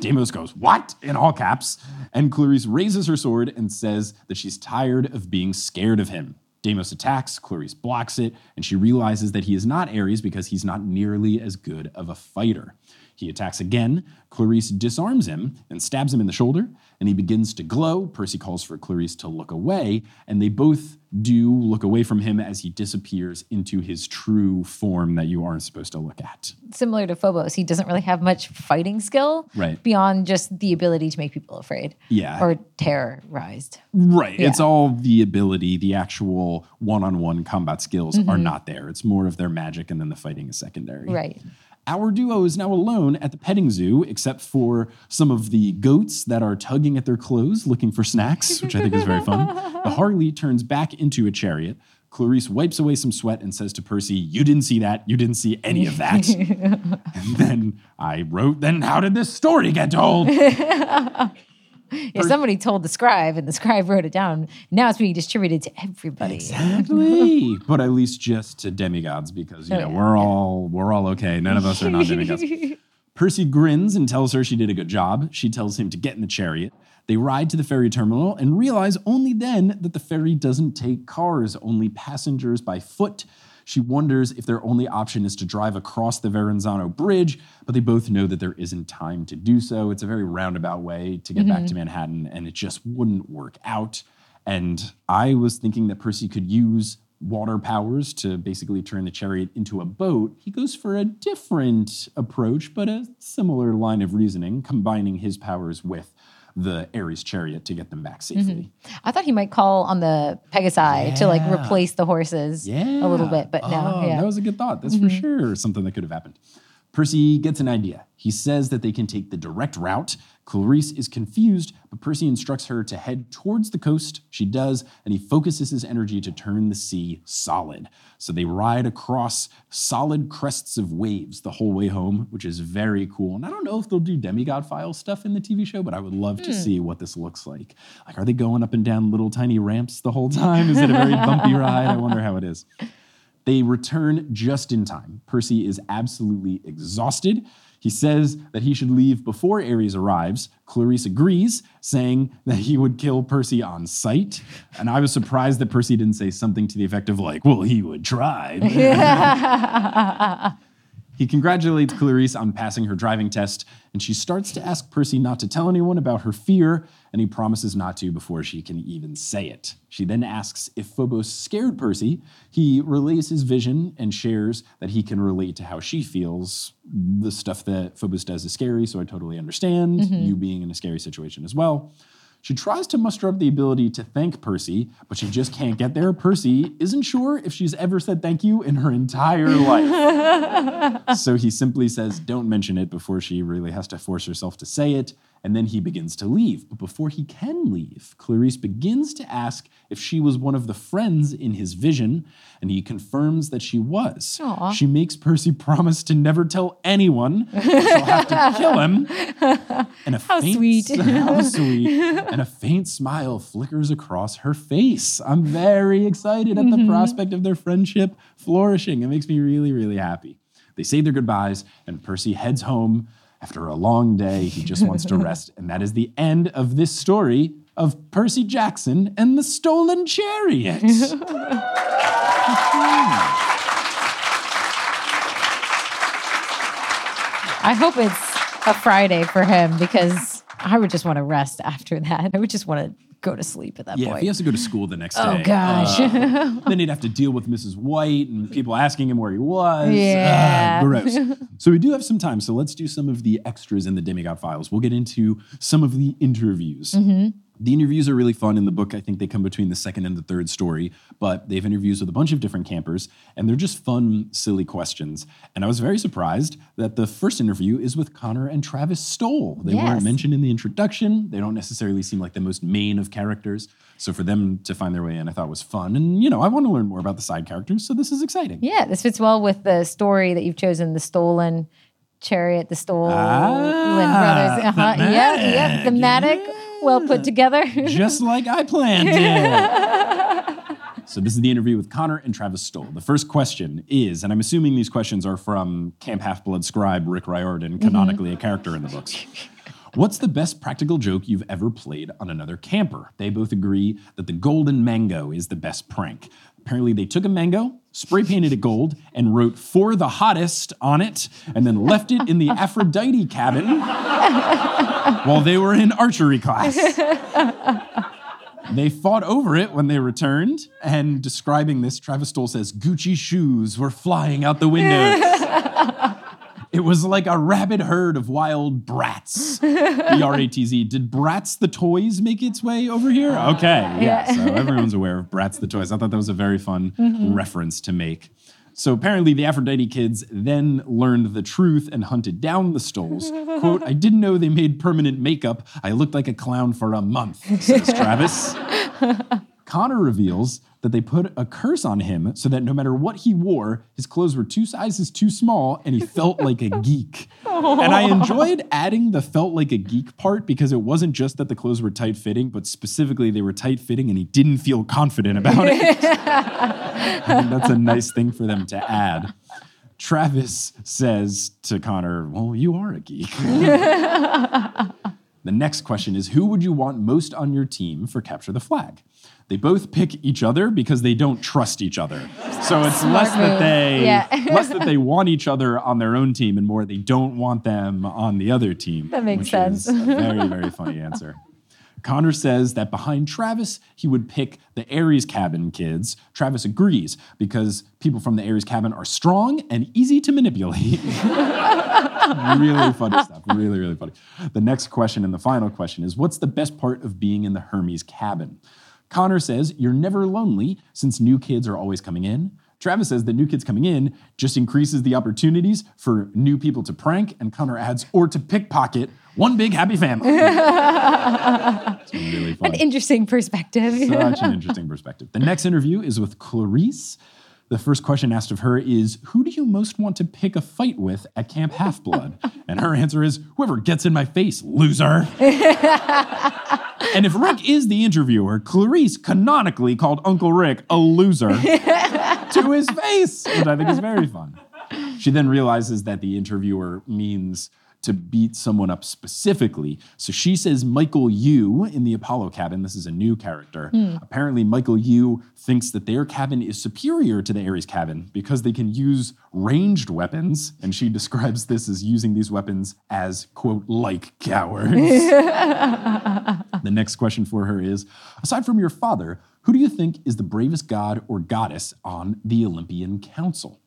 S2: Deimos goes, What? in all caps. And Clarisse raises her sword and says that she's tired of being scared of him. Deimos attacks, Clarisse blocks it, and she realizes that he is not Ares because he's not nearly as good of a fighter. He attacks again. Clarisse disarms him and stabs him in the shoulder, and he begins to glow. Percy calls for Clarisse to look away, and they both do look away from him as he disappears into his true form that you aren't supposed to look at.
S1: Similar to Phobos, he doesn't really have much fighting skill
S2: Right.
S1: beyond just the ability to make people afraid.
S2: Yeah.
S1: Or terrorized.
S2: Right. It's all the ability, the actual one on one combat skills are mm-hmm. not there. It's more of their magic, and then the fighting is secondary.
S1: Right.
S2: Our duo is now alone at the petting zoo, except for some of the goats that are tugging at their clothes looking for snacks, which I think is very fun. The Harley turns back into a chariot. Clarisse wipes away some sweat and says to Percy, You didn't see that. You didn't see any of that. and then I wrote, Then how did this story get told?
S1: If somebody told the scribe and the scribe wrote it down, now it's being distributed to everybody.
S2: Exactly. but at least just to demigods because you know we're all we're all okay. None of us are not demigods. Percy grins and tells her she did a good job. She tells him to get in the chariot. They ride to the ferry terminal and realize only then that the ferry doesn't take cars, only passengers by foot. She wonders if their only option is to drive across the Verrazano Bridge, but they both know that there isn't time to do so. It's a very roundabout way to get back to mm-hmm. Manhattan, and it just wouldn't work out. And I was thinking that Percy could use water powers to basically turn the chariot into a boat. He goes for a different approach, but a similar line of reasoning, combining his powers with the Ares chariot to get them back mm-hmm. safely.
S1: I thought he might call on the Pegasi to like replace the horses
S2: Yeah.
S1: a little bit, but no.
S2: Oh,
S1: Yeah.
S2: That was a good thought. That's for mm-hmm. sure something that could have happened. Percy gets an idea. He says that they can take the direct route. Clarice is confused, but Percy instructs her to head towards the coast. She does, and he focuses his energy to turn the sea solid. So they ride across solid crests of waves the whole way home, which is very cool. And I don't know if they'll do demigod file stuff in the TV show, but I would love to hmm. see what this looks like. Like, are they going up and down little tiny ramps the whole time? Is it a very bumpy ride? I wonder how it is. They return just in time. Percy is absolutely exhausted. He says that he should leave before Ares arrives. Clarisse agrees, saying that he would kill Percy on sight. And I was surprised that Percy didn't say something to the effect of, like, well, he would try. He congratulates Clarisse on passing her driving test, and she starts to ask Percy not to tell anyone about her fear, and he promises not to before she can even say it. She then asks if Phobos scared Percy. He relays his vision and shares that he can relate to how she feels. The stuff that Phobos does is scary, so I totally understand mm-hmm. you being in a scary situation as well. She tries to muster up the ability to thank Percy, but she just can't get there. Percy isn't sure if she's ever said thank you in her entire life. so he simply says, Don't mention it before she really has to force herself to say it. And then he begins to leave. But before he can leave, Clarisse begins to ask if she was one of the friends in his vision, and he confirms that she was.
S1: Aw.
S2: She makes Percy promise to never tell anyone. She'll have to kill him. And a
S1: How
S2: faint,
S1: sweet.
S2: how sweet. And a faint smile flickers across her face. I'm very excited at the mm-hmm. prospect of their friendship flourishing. It makes me really, really happy. They say their goodbyes, and Percy heads home. After a long day, he just wants to rest. And that is the end of this story of Percy Jackson and the Stolen Chariot.
S1: I hope it's a Friday for him because I would just want to rest after that. I would just want to go to sleep at that
S2: Yeah, if
S1: point.
S2: he has to go to school the next
S1: Oh,
S2: day.
S1: Oh gosh.
S2: uh, then he'd have to deal with Mrs. White and people asking him where he was.
S1: Yeah.
S2: Ah, gross. so we do have some time. So let's do some of the extras in the Demigod Files. We'll get into some of the interviews.
S1: Mm-hmm.
S2: The interviews are really fun in the book. I think they come between the second and the third story, but they have interviews with a bunch of different campers, and they're just fun, silly questions. And I was very surprised that the first interview is with Connor and Travis Stoll. They
S1: Yes.
S2: weren't mentioned in the introduction. They don't necessarily seem like the most main of characters. So for them to find their way in, I thought was fun. And, you know, I want to learn more about the side characters, so this is exciting.
S1: yeah, this fits well with the story that you've chosen the stolen chariot, the stolen
S2: Ah,
S1: brothers. Uh-huh. Yep, yep, thematic, well put together.
S2: just like I planned it. so this is the interview with Connor and Travis Stoll. The first question is, and I'm assuming these questions are from Camp Half Blood scribe Rick Riordan, mm-hmm. canonically a character in the books. What's the best practical joke you've ever played on another camper? They both agree that the golden mango is the best prank. Apparently, they took a mango, spray painted it gold, and wrote for the hottest on it, and then left it in the Aphrodite cabin while they were in archery class. They fought over it when they returned, and describing this, Travis Stoll says Gucci shoes were flying out the windows. it was like a rabid herd of wild brats. B R A T Z. Did Bratz the Toys make its way over here? Uh, okay, yeah. So everyone's aware of Bratz the Toys. I thought that was a very fun mm-hmm. reference to make. So apparently, the Aphrodite kids then learned the truth and hunted down the Stolls. Quote, I didn't know they made permanent makeup. I looked like a clown for a month, says Travis. Connor reveals that they put a curse on him so that no matter what he wore, his clothes were two sizes too small and he felt like a geek. And I enjoyed adding the felt like a geek part because it wasn't just that the clothes were tight fitting, but specifically they were tight fitting and he didn't feel confident about it. That's a nice thing for them to add. Travis says to Connor, Well, you are a geek. The next question is Who would you want most on your team for Capture the Flag? They both pick each other because they don't trust each other. So it's less that they
S1: Yeah.
S2: less that they want each other on their own team and more they don't want them on the other team.
S1: That makes sense.
S2: Very, very funny answer. Connor says that behind Travis, he would pick the Ares cabin kids. Travis agrees because people from the Ares cabin are strong and easy to manipulate. really funny stuff. Really, really funny. The next question and the final question is What's the best part of being in the Hermes cabin? Connor says, You're never lonely since new kids are always coming in. Travis says that new kids coming in just increases the opportunities for new people to prank, and Connor adds, or to pickpocket one big happy family. it's really fun.
S1: An interesting perspective.
S2: Such an interesting perspective. The next interview is with Clarisse. The first question asked of her is Who do you most want to pick a fight with at Camp Half Blood? and her answer is Whoever gets in my face, loser. and if Rick is the interviewer, Clarisse canonically called Uncle Rick a loser to his face, which I think is very fun. She then realizes that the interviewer means to beat someone up specifically. So she says Michael Yew in the Apollo cabin. This is a new character. Hmm. Apparently, Michael Yew thinks that their cabin is superior to the Ares cabin because they can use ranged weapons. And she describes this as using these weapons as, quote, like cowards. the next question for her is Aside from your father, who do you think is the bravest god or goddess on the Olympian Council?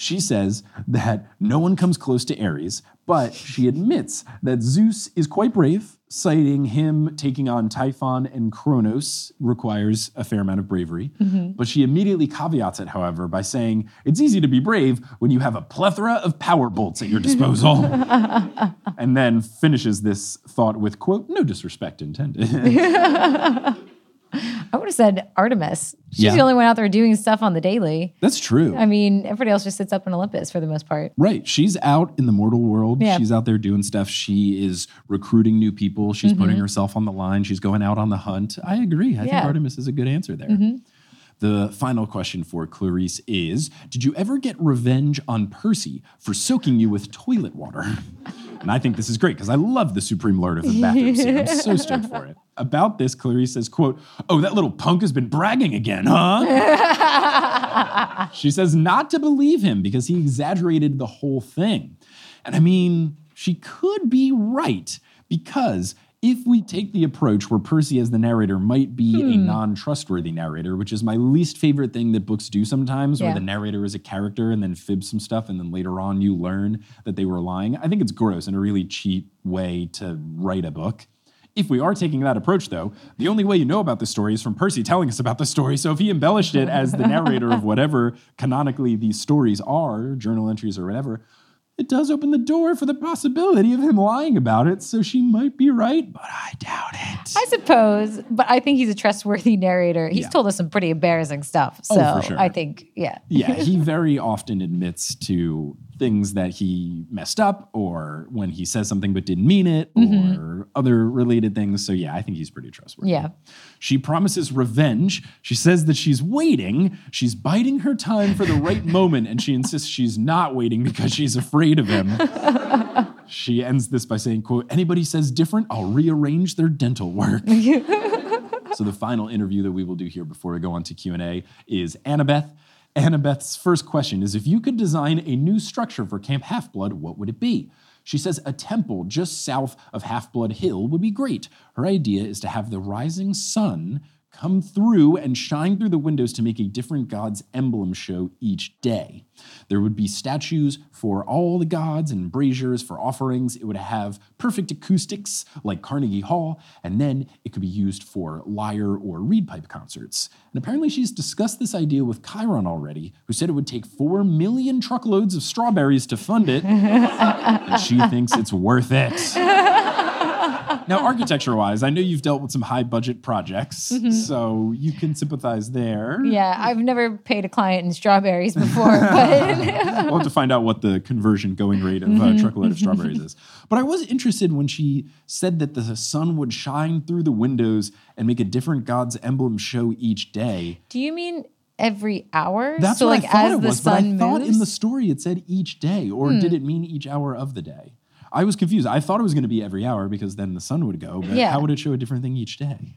S2: She says that no one comes close to Ares, but she admits that Zeus is quite brave, citing him taking on Typhon and Kronos requires a fair amount of bravery. Mm-hmm. But she immediately caveats it, however, by saying it's easy to be brave when you have a plethora of power bolts at your disposal. and then finishes this thought with, quote, no disrespect intended.
S1: I would have said Artemis. She's
S2: Yeah.
S1: the only one out there doing stuff on the daily.
S2: That's true.
S1: I mean, everybody else just sits up in Olympus for the most part.
S2: Right. She's out in the mortal world.
S1: Yeah.
S2: She's out there doing stuff. She is recruiting new people. She's putting mm-hmm. herself on the line. She's going out on the hunt. I agree. I think Artemis is a good answer there. Mm-hmm. The final question for Clarisse is Did you ever get revenge on Percy for soaking you with toilet water? And I think this is great because I love the Supreme Lord of the bathroom scene. I'm so stoked for it. About this, Clarisse says, quote, Oh, that little punk has been bragging again, huh? She says not to believe him because he exaggerated the whole thing. And I mean, she could be right because if we take the approach where Percy as the narrator might be a hmm. non trustworthy narrator, which is my least favorite thing that books do sometimes, where the narrator is a character and then fibs some stuff and then later on you learn that they were lying, I think it's gross and a really cheap way to write a book. If we are taking that approach, though, the only way you know about the story is from Percy telling us about the story. So if he embellished it as the narrator of whatever canonically these stories are, journal entries or whatever, it does open the door for the possibility of him lying about it. So she might be right, but I doubt it.
S1: I suppose, but I think he's a trustworthy narrator. He's
S2: Yeah.
S1: told us some pretty embarrassing stuff. So
S2: Oh, for sure.
S1: I think, yeah.
S2: yeah, he very often admits to things that he messed up or when he says something but didn't mean it mm-hmm. or other related things. So yeah, I think he's pretty trustworthy.
S1: Yeah.
S2: She promises revenge. She says that she's waiting. She's biding her time for the right moment, and she insists she's not waiting because she's afraid of him. she ends this by saying, quote, anybody says different, I'll rearrange their dental work. so the final interview that we will do here before we go on to Q&A is Annabeth. Annabeth's first question is if you could design a new structure for Camp Half-Blood, what would it be? She says a temple just south of Half-Blood Hill would be great. Her idea is to have the rising sun come through and shine through the windows to make a different god's emblem show each day. There would be statues for all the gods and braziers for offerings. It would have perfect acoustics like Carnegie Hall, and then it could be used for lyre or reed pipe concerts. And apparently, she's discussed this idea with Chiron already, who said it would take four million truckloads of strawberries to fund it, and she thinks it's worth it. Now, architecture wise, I know you've dealt with some high budget projects, so you can sympathize there.
S1: Yeah. I've never paid a client in strawberries before, but
S2: we'll have to find out what the conversion going rate of uh, truckload of strawberries is. But I was interested when she said that the sun would shine through the windows and make a different god's emblem show each day.
S1: do you mean every hour?
S2: That's
S1: so
S2: what
S1: like
S2: I thought
S1: as
S2: it
S1: the
S2: was, but I
S1: sun
S2: thought
S1: moves? Hmm.
S2: in the story it said each day, or did it mean each hour of the day? I was confused. I thought it was going to be every hour because then the sun would go, but
S1: Yeah.
S2: how would it show a different thing each day?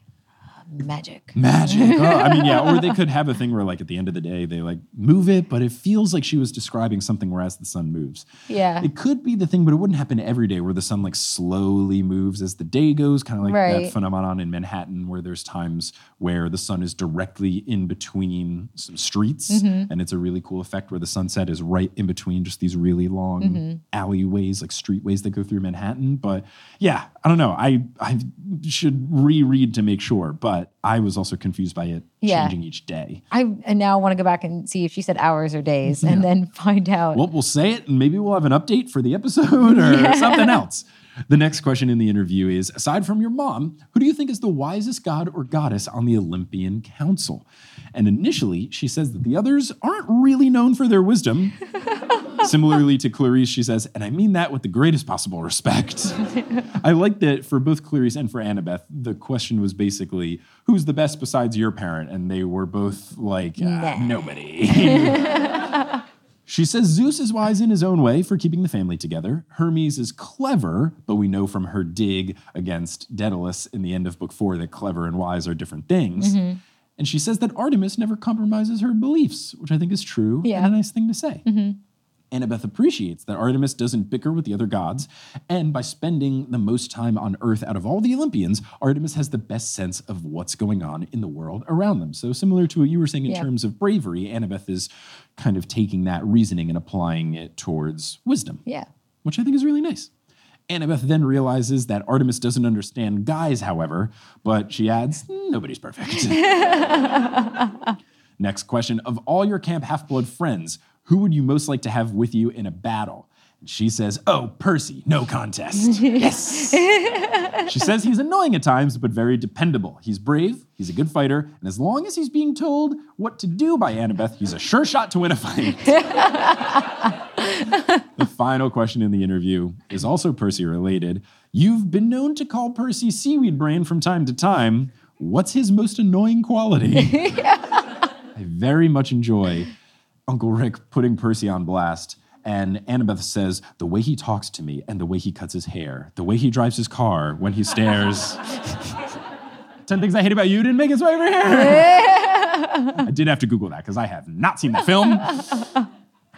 S1: Magic.
S2: Magic. Oh, I mean, yeah. Or they could have a thing where, like, at the end of the day, they like move it, but it feels like she was describing something whereas the sun moves.
S1: Yeah.
S2: It could be the thing, but it wouldn't happen every day where the sun like slowly moves as the day goes, kind of like that phenomenon in Manhattan where there's times where the sun is directly in between some streets.
S1: Mm-hmm.
S2: And it's a really cool effect where the sunset is right in between just these really long
S1: Mm-hmm.
S2: alleyways, like streetways that go through Manhattan. But yeah, I don't know. I I should reread to make sure, but but I was also confused by it
S1: Yeah.
S2: changing each day.
S1: I and now I want to go back and see if she said hours or days and then find out.
S2: Well, we'll say it and maybe we'll have an update for the episode or something else. The next question in the interview is Aside from your mom, who do you think is the wisest god or goddess on the Olympian Council? And initially, she says that the others aren't really known for their wisdom. Similarly to Clarisse, she says, and I mean that with the greatest possible respect. I like that for both Clarisse and for Annabeth, the question was basically, who's the best besides your parent? And they were both like, "Ah,
S1: Nah.
S2: nobody. She says Zeus is wise in his own way for keeping the family together. Hermes is clever, but we know from her dig against Daedalus in the end of book four that clever and wise are different things. And she says that Artemis never compromises her beliefs, which I think is true
S1: Yeah.
S2: and a nice thing to say. Annabeth appreciates that Artemis doesn't bicker with the other gods, and by spending the most time on Earth out of all the Olympians, Artemis has the best sense of what's going on in the world around them. So, similar to what you were saying in
S1: Yeah.
S2: terms of bravery, Annabeth is kind of taking that reasoning and applying it towards wisdom,
S1: yeah.
S2: which I think is really nice. Annabeth then realizes that Artemis doesn't understand guys, however, but she adds, nobody's perfect. Next question Of all your Camp Half Blood friends, who would you most like to have with you in a battle? And she says, Oh, Percy, no contest. yes. she says he's annoying at times, but very dependable. He's brave, he's a good fighter, and as long as he's being told what to do by Annabeth, he's a sure shot to win a fight. the final question in the interview is also Percy related. You've been known to call Percy seaweed brain from time to time. What's his most annoying quality? I very much enjoy Uncle Rick putting Percy on blast. And Annabeth says, the way he talks to me and the way he cuts his hair, the way he drives his car when he stares. 10 things I hate about you didn't make its way over here. I did have to Google that because I have not seen the film.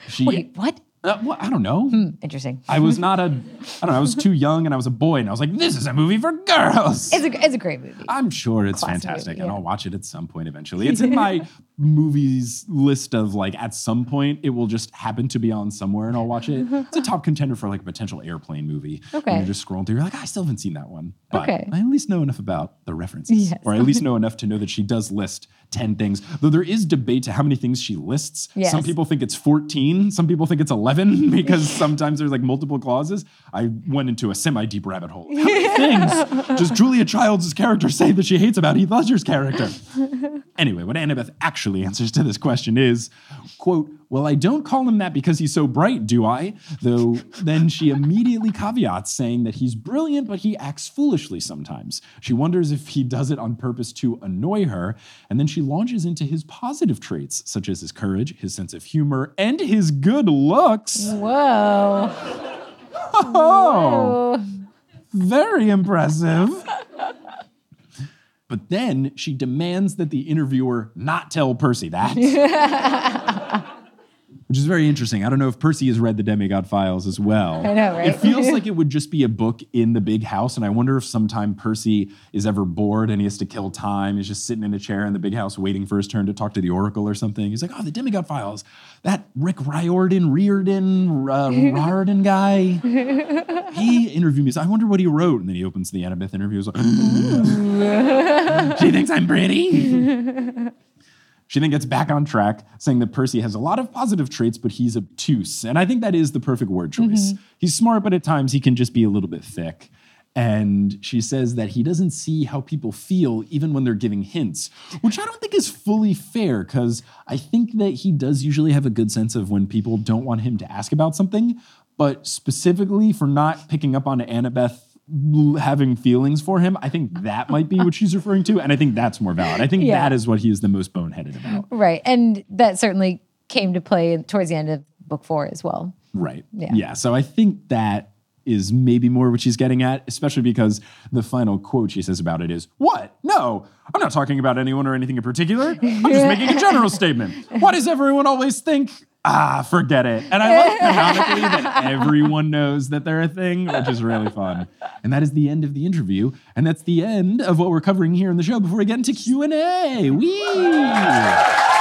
S2: She,
S1: Wait, what?
S2: uh, well, I don't know.
S1: Interesting.
S2: I was not a, I don't know, I was too young and I was a boy and I was like, this is a movie for girls.
S1: It's a, it's a great movie.
S2: I'm sure it's
S1: Classic
S2: fantastic
S1: movie,
S2: and. I'll watch it at some point eventually. It's in my movies list of like at some point it will just happen to be on somewhere and I'll watch it. Mm-hmm. It's a top contender for like a potential airplane movie.
S1: Okay.
S2: you're just scrolling through, you're like, I still haven't seen that one. But
S1: Okay.
S2: I at least know enough about the references.
S1: Yes.
S2: Or I at least know enough to know that she does list 10 things. Though there is debate to how many things she lists.
S1: Yes.
S2: Some people think it's 14, some people think it's 11 because sometimes there's like multiple clauses. I went into a semi-deep rabbit hole. How many things does Julia Childs' character say that she hates about Heath Ledger's character? Anyway, what Annabeth actually answers to this question is, quote, well, I don't call him that because he's so bright, do I? Though then she immediately caveats saying that he's brilliant, but he acts foolishly sometimes. She wonders if he does it on purpose to annoy her, and then she launches into his positive traits, such as his courage, his sense of humor, and his good looks.
S1: Whoa.
S2: Oh,
S1: Oh.
S2: very impressive. But then she demands that the interviewer not tell Percy that. Which is very interesting. I don't know if Percy has read the Demigod Files as well.
S1: I know, right?
S2: It feels like it would just be a book in the big house. And I wonder if sometime Percy is ever bored and he has to kill time. He's just sitting in a chair in the big house waiting for his turn to talk to the Oracle or something. He's like, oh, the Demigod Files. That Rick Riordan, Reardon, uh, Riordan guy. he interviewed me. So I wonder what he wrote. And then he opens the Annabeth interview. He's like, she thinks I'm pretty. She then gets back on track, saying that Percy has a lot of positive traits, but he's obtuse. And I think that is the perfect word choice. Mm-hmm. He's smart, but at times he can just be a little bit thick. And she says that he doesn't see how people feel even when they're giving hints, which I don't think is fully fair because I think that he does usually have a good sense of when people don't want him to ask about something. But specifically for not picking up on Annabeth having feelings for him, I think that might be what she's referring to. And I think that's more valid. I think
S1: Yeah.
S2: that is what he is the most boneheaded about.
S1: Right. And that certainly came to play towards the end of book four as well.
S2: Right.
S1: Yeah. Yeah.
S2: So I think that is maybe more what she's getting at, especially because the final quote she says about it is, What? No, I'm not talking about anyone or anything in particular. I'm just making a general statement. Why does everyone always think? Ah, forget it. And I like canonically that everyone knows that they're a thing, which is really fun. And that is the end of the interview. And that's the end of what we're covering here in the show before we get into Q&A. Wee!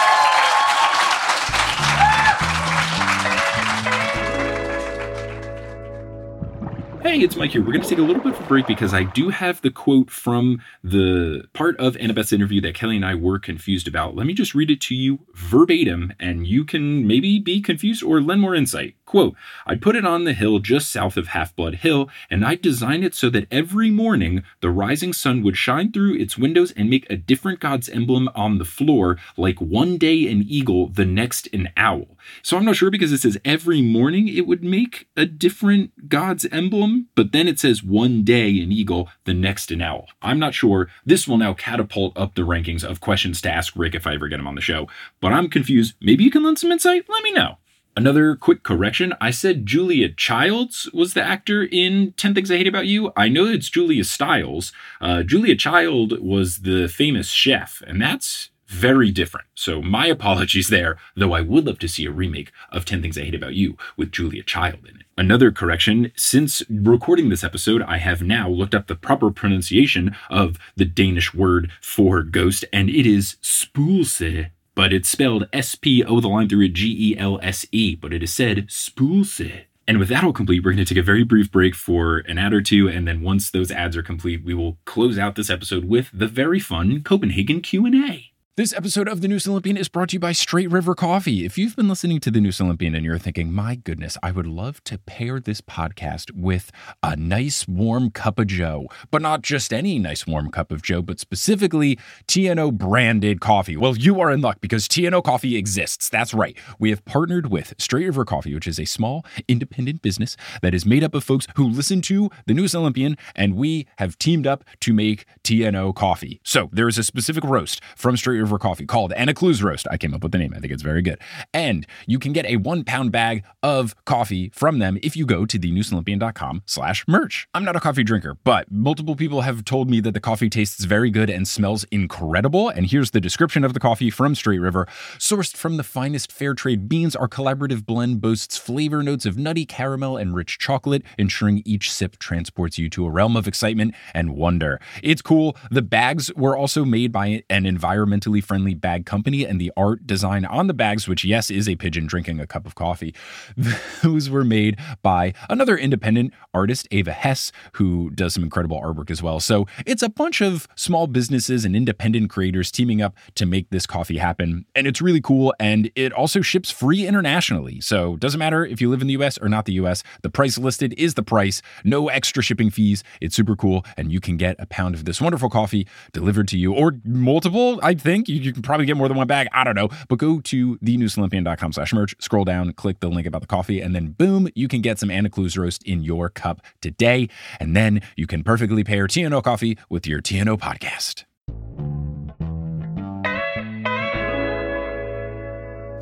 S4: Hey, it's Mike here. We're going to take a little bit of a break because I do have the quote from the part of Annabeth's interview that Kelly and I were confused about. Let me just read it to you verbatim, and you can maybe be confused or lend more insight. Quote, I put it on the hill just south of Half Blood Hill, and I designed it so that every morning the rising sun would shine through its windows and make a different god's emblem on the floor, like one day an eagle, the next an owl. So I'm not sure because it says every morning it would make a different god's emblem, but then it says one day an eagle, the next an owl. I'm not sure. This will now catapult up the rankings of questions to ask Rick if I ever get him on the show, but I'm confused. Maybe you can lend some insight? Let me know. Another quick correction. I said Julia Childs was the actor in 10 Things I Hate About You. I know it's Julia Stiles. Uh, Julia Child was the famous chef, and that's very different. So my apologies there, though I would love to see a remake of 10 Things I Hate About You with Julia Child in it. Another correction, since recording this episode, I have now looked up the proper pronunciation of the Danish word for ghost, and it is spoelse but it's spelled S P O the line through it G E L S E, but it is said spoolse. And with that all complete, we're going to take a very brief break for an ad or two, and then once those ads are complete, we will close out this episode with the very fun Copenhagen Q&A.
S5: This episode of The Newest Olympian is brought to you by Straight River Coffee. If you've been listening to The Newest Olympian and you're thinking, my goodness, I would love to pair this podcast with a nice warm cup of Joe, but not just any nice warm cup of Joe, but specifically TNO branded coffee. Well, you are in luck because TNO coffee exists. That's right. We have partnered with Straight River Coffee, which is a small independent business that is made up of folks who listen to The Newest Olympian, and we have teamed up to make TNO coffee. So there is a specific roast from Straight River Coffee called Anna Clues Roast. I came up with the name. I think it's very good. And you can get a one pound bag of coffee from them if you go to thenewestolympian.com slash merch. I'm not a coffee drinker, but multiple people have told me that the coffee tastes very good and smells incredible. And here's the description of the coffee from Straight River. Sourced from the finest fair trade beans, our collaborative blend boasts flavor notes of nutty caramel and rich chocolate, ensuring each sip transports you to a realm of excitement and wonder. It's cool. The bags were also made by an environmentally friendly bag company, and the art design on the bags, which, yes, is a pigeon drinking a cup of coffee, those were made by another independent artist, Ava Hess, who does some incredible artwork as well. So it's a bunch of small businesses and independent creators teaming up to make this coffee happen. And it's really cool. And it also ships free internationally. So it doesn't matter if you live in the US or not the US, the price listed is the price, no extra shipping fees. It's super cool. And you can get a pound of this wonderful coffee delivered to you or multiple, I think. You, you can probably get more than one bag. I don't know. But go to thenewestolympian.com slash merch, scroll down, click the link about the coffee, and then boom, you can get some Anna Clues roast in your cup today. And then you can perfectly pair TNO coffee with your TNO podcast.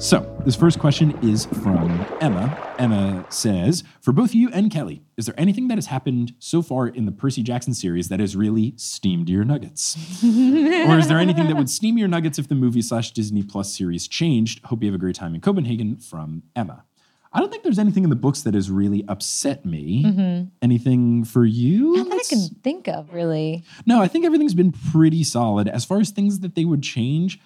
S2: So, this first question is from Emma. Emma says, For both you and Kelly, is there anything that has happened so far in the Percy Jackson series that has really steamed your nuggets? or is there anything that would steam your nuggets if the movie slash Disney Plus series changed? Hope you have a great time in Copenhagen from Emma. I don't think there's anything in the books that has really upset me. Mm-hmm. Anything for you?
S1: Not that I can think of, really.
S2: No, I think everything's been pretty solid. As far as things that they would change,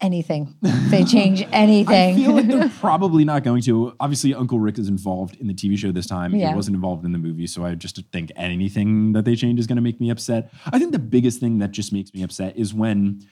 S1: Anything. If they change anything.
S2: I feel like they're probably not going to. Obviously, Uncle Rick is involved in the TV show this time.
S1: Yeah.
S2: He wasn't involved in the movie, so I just think anything that they change is going to make me upset. I think the biggest thing that just makes me upset is when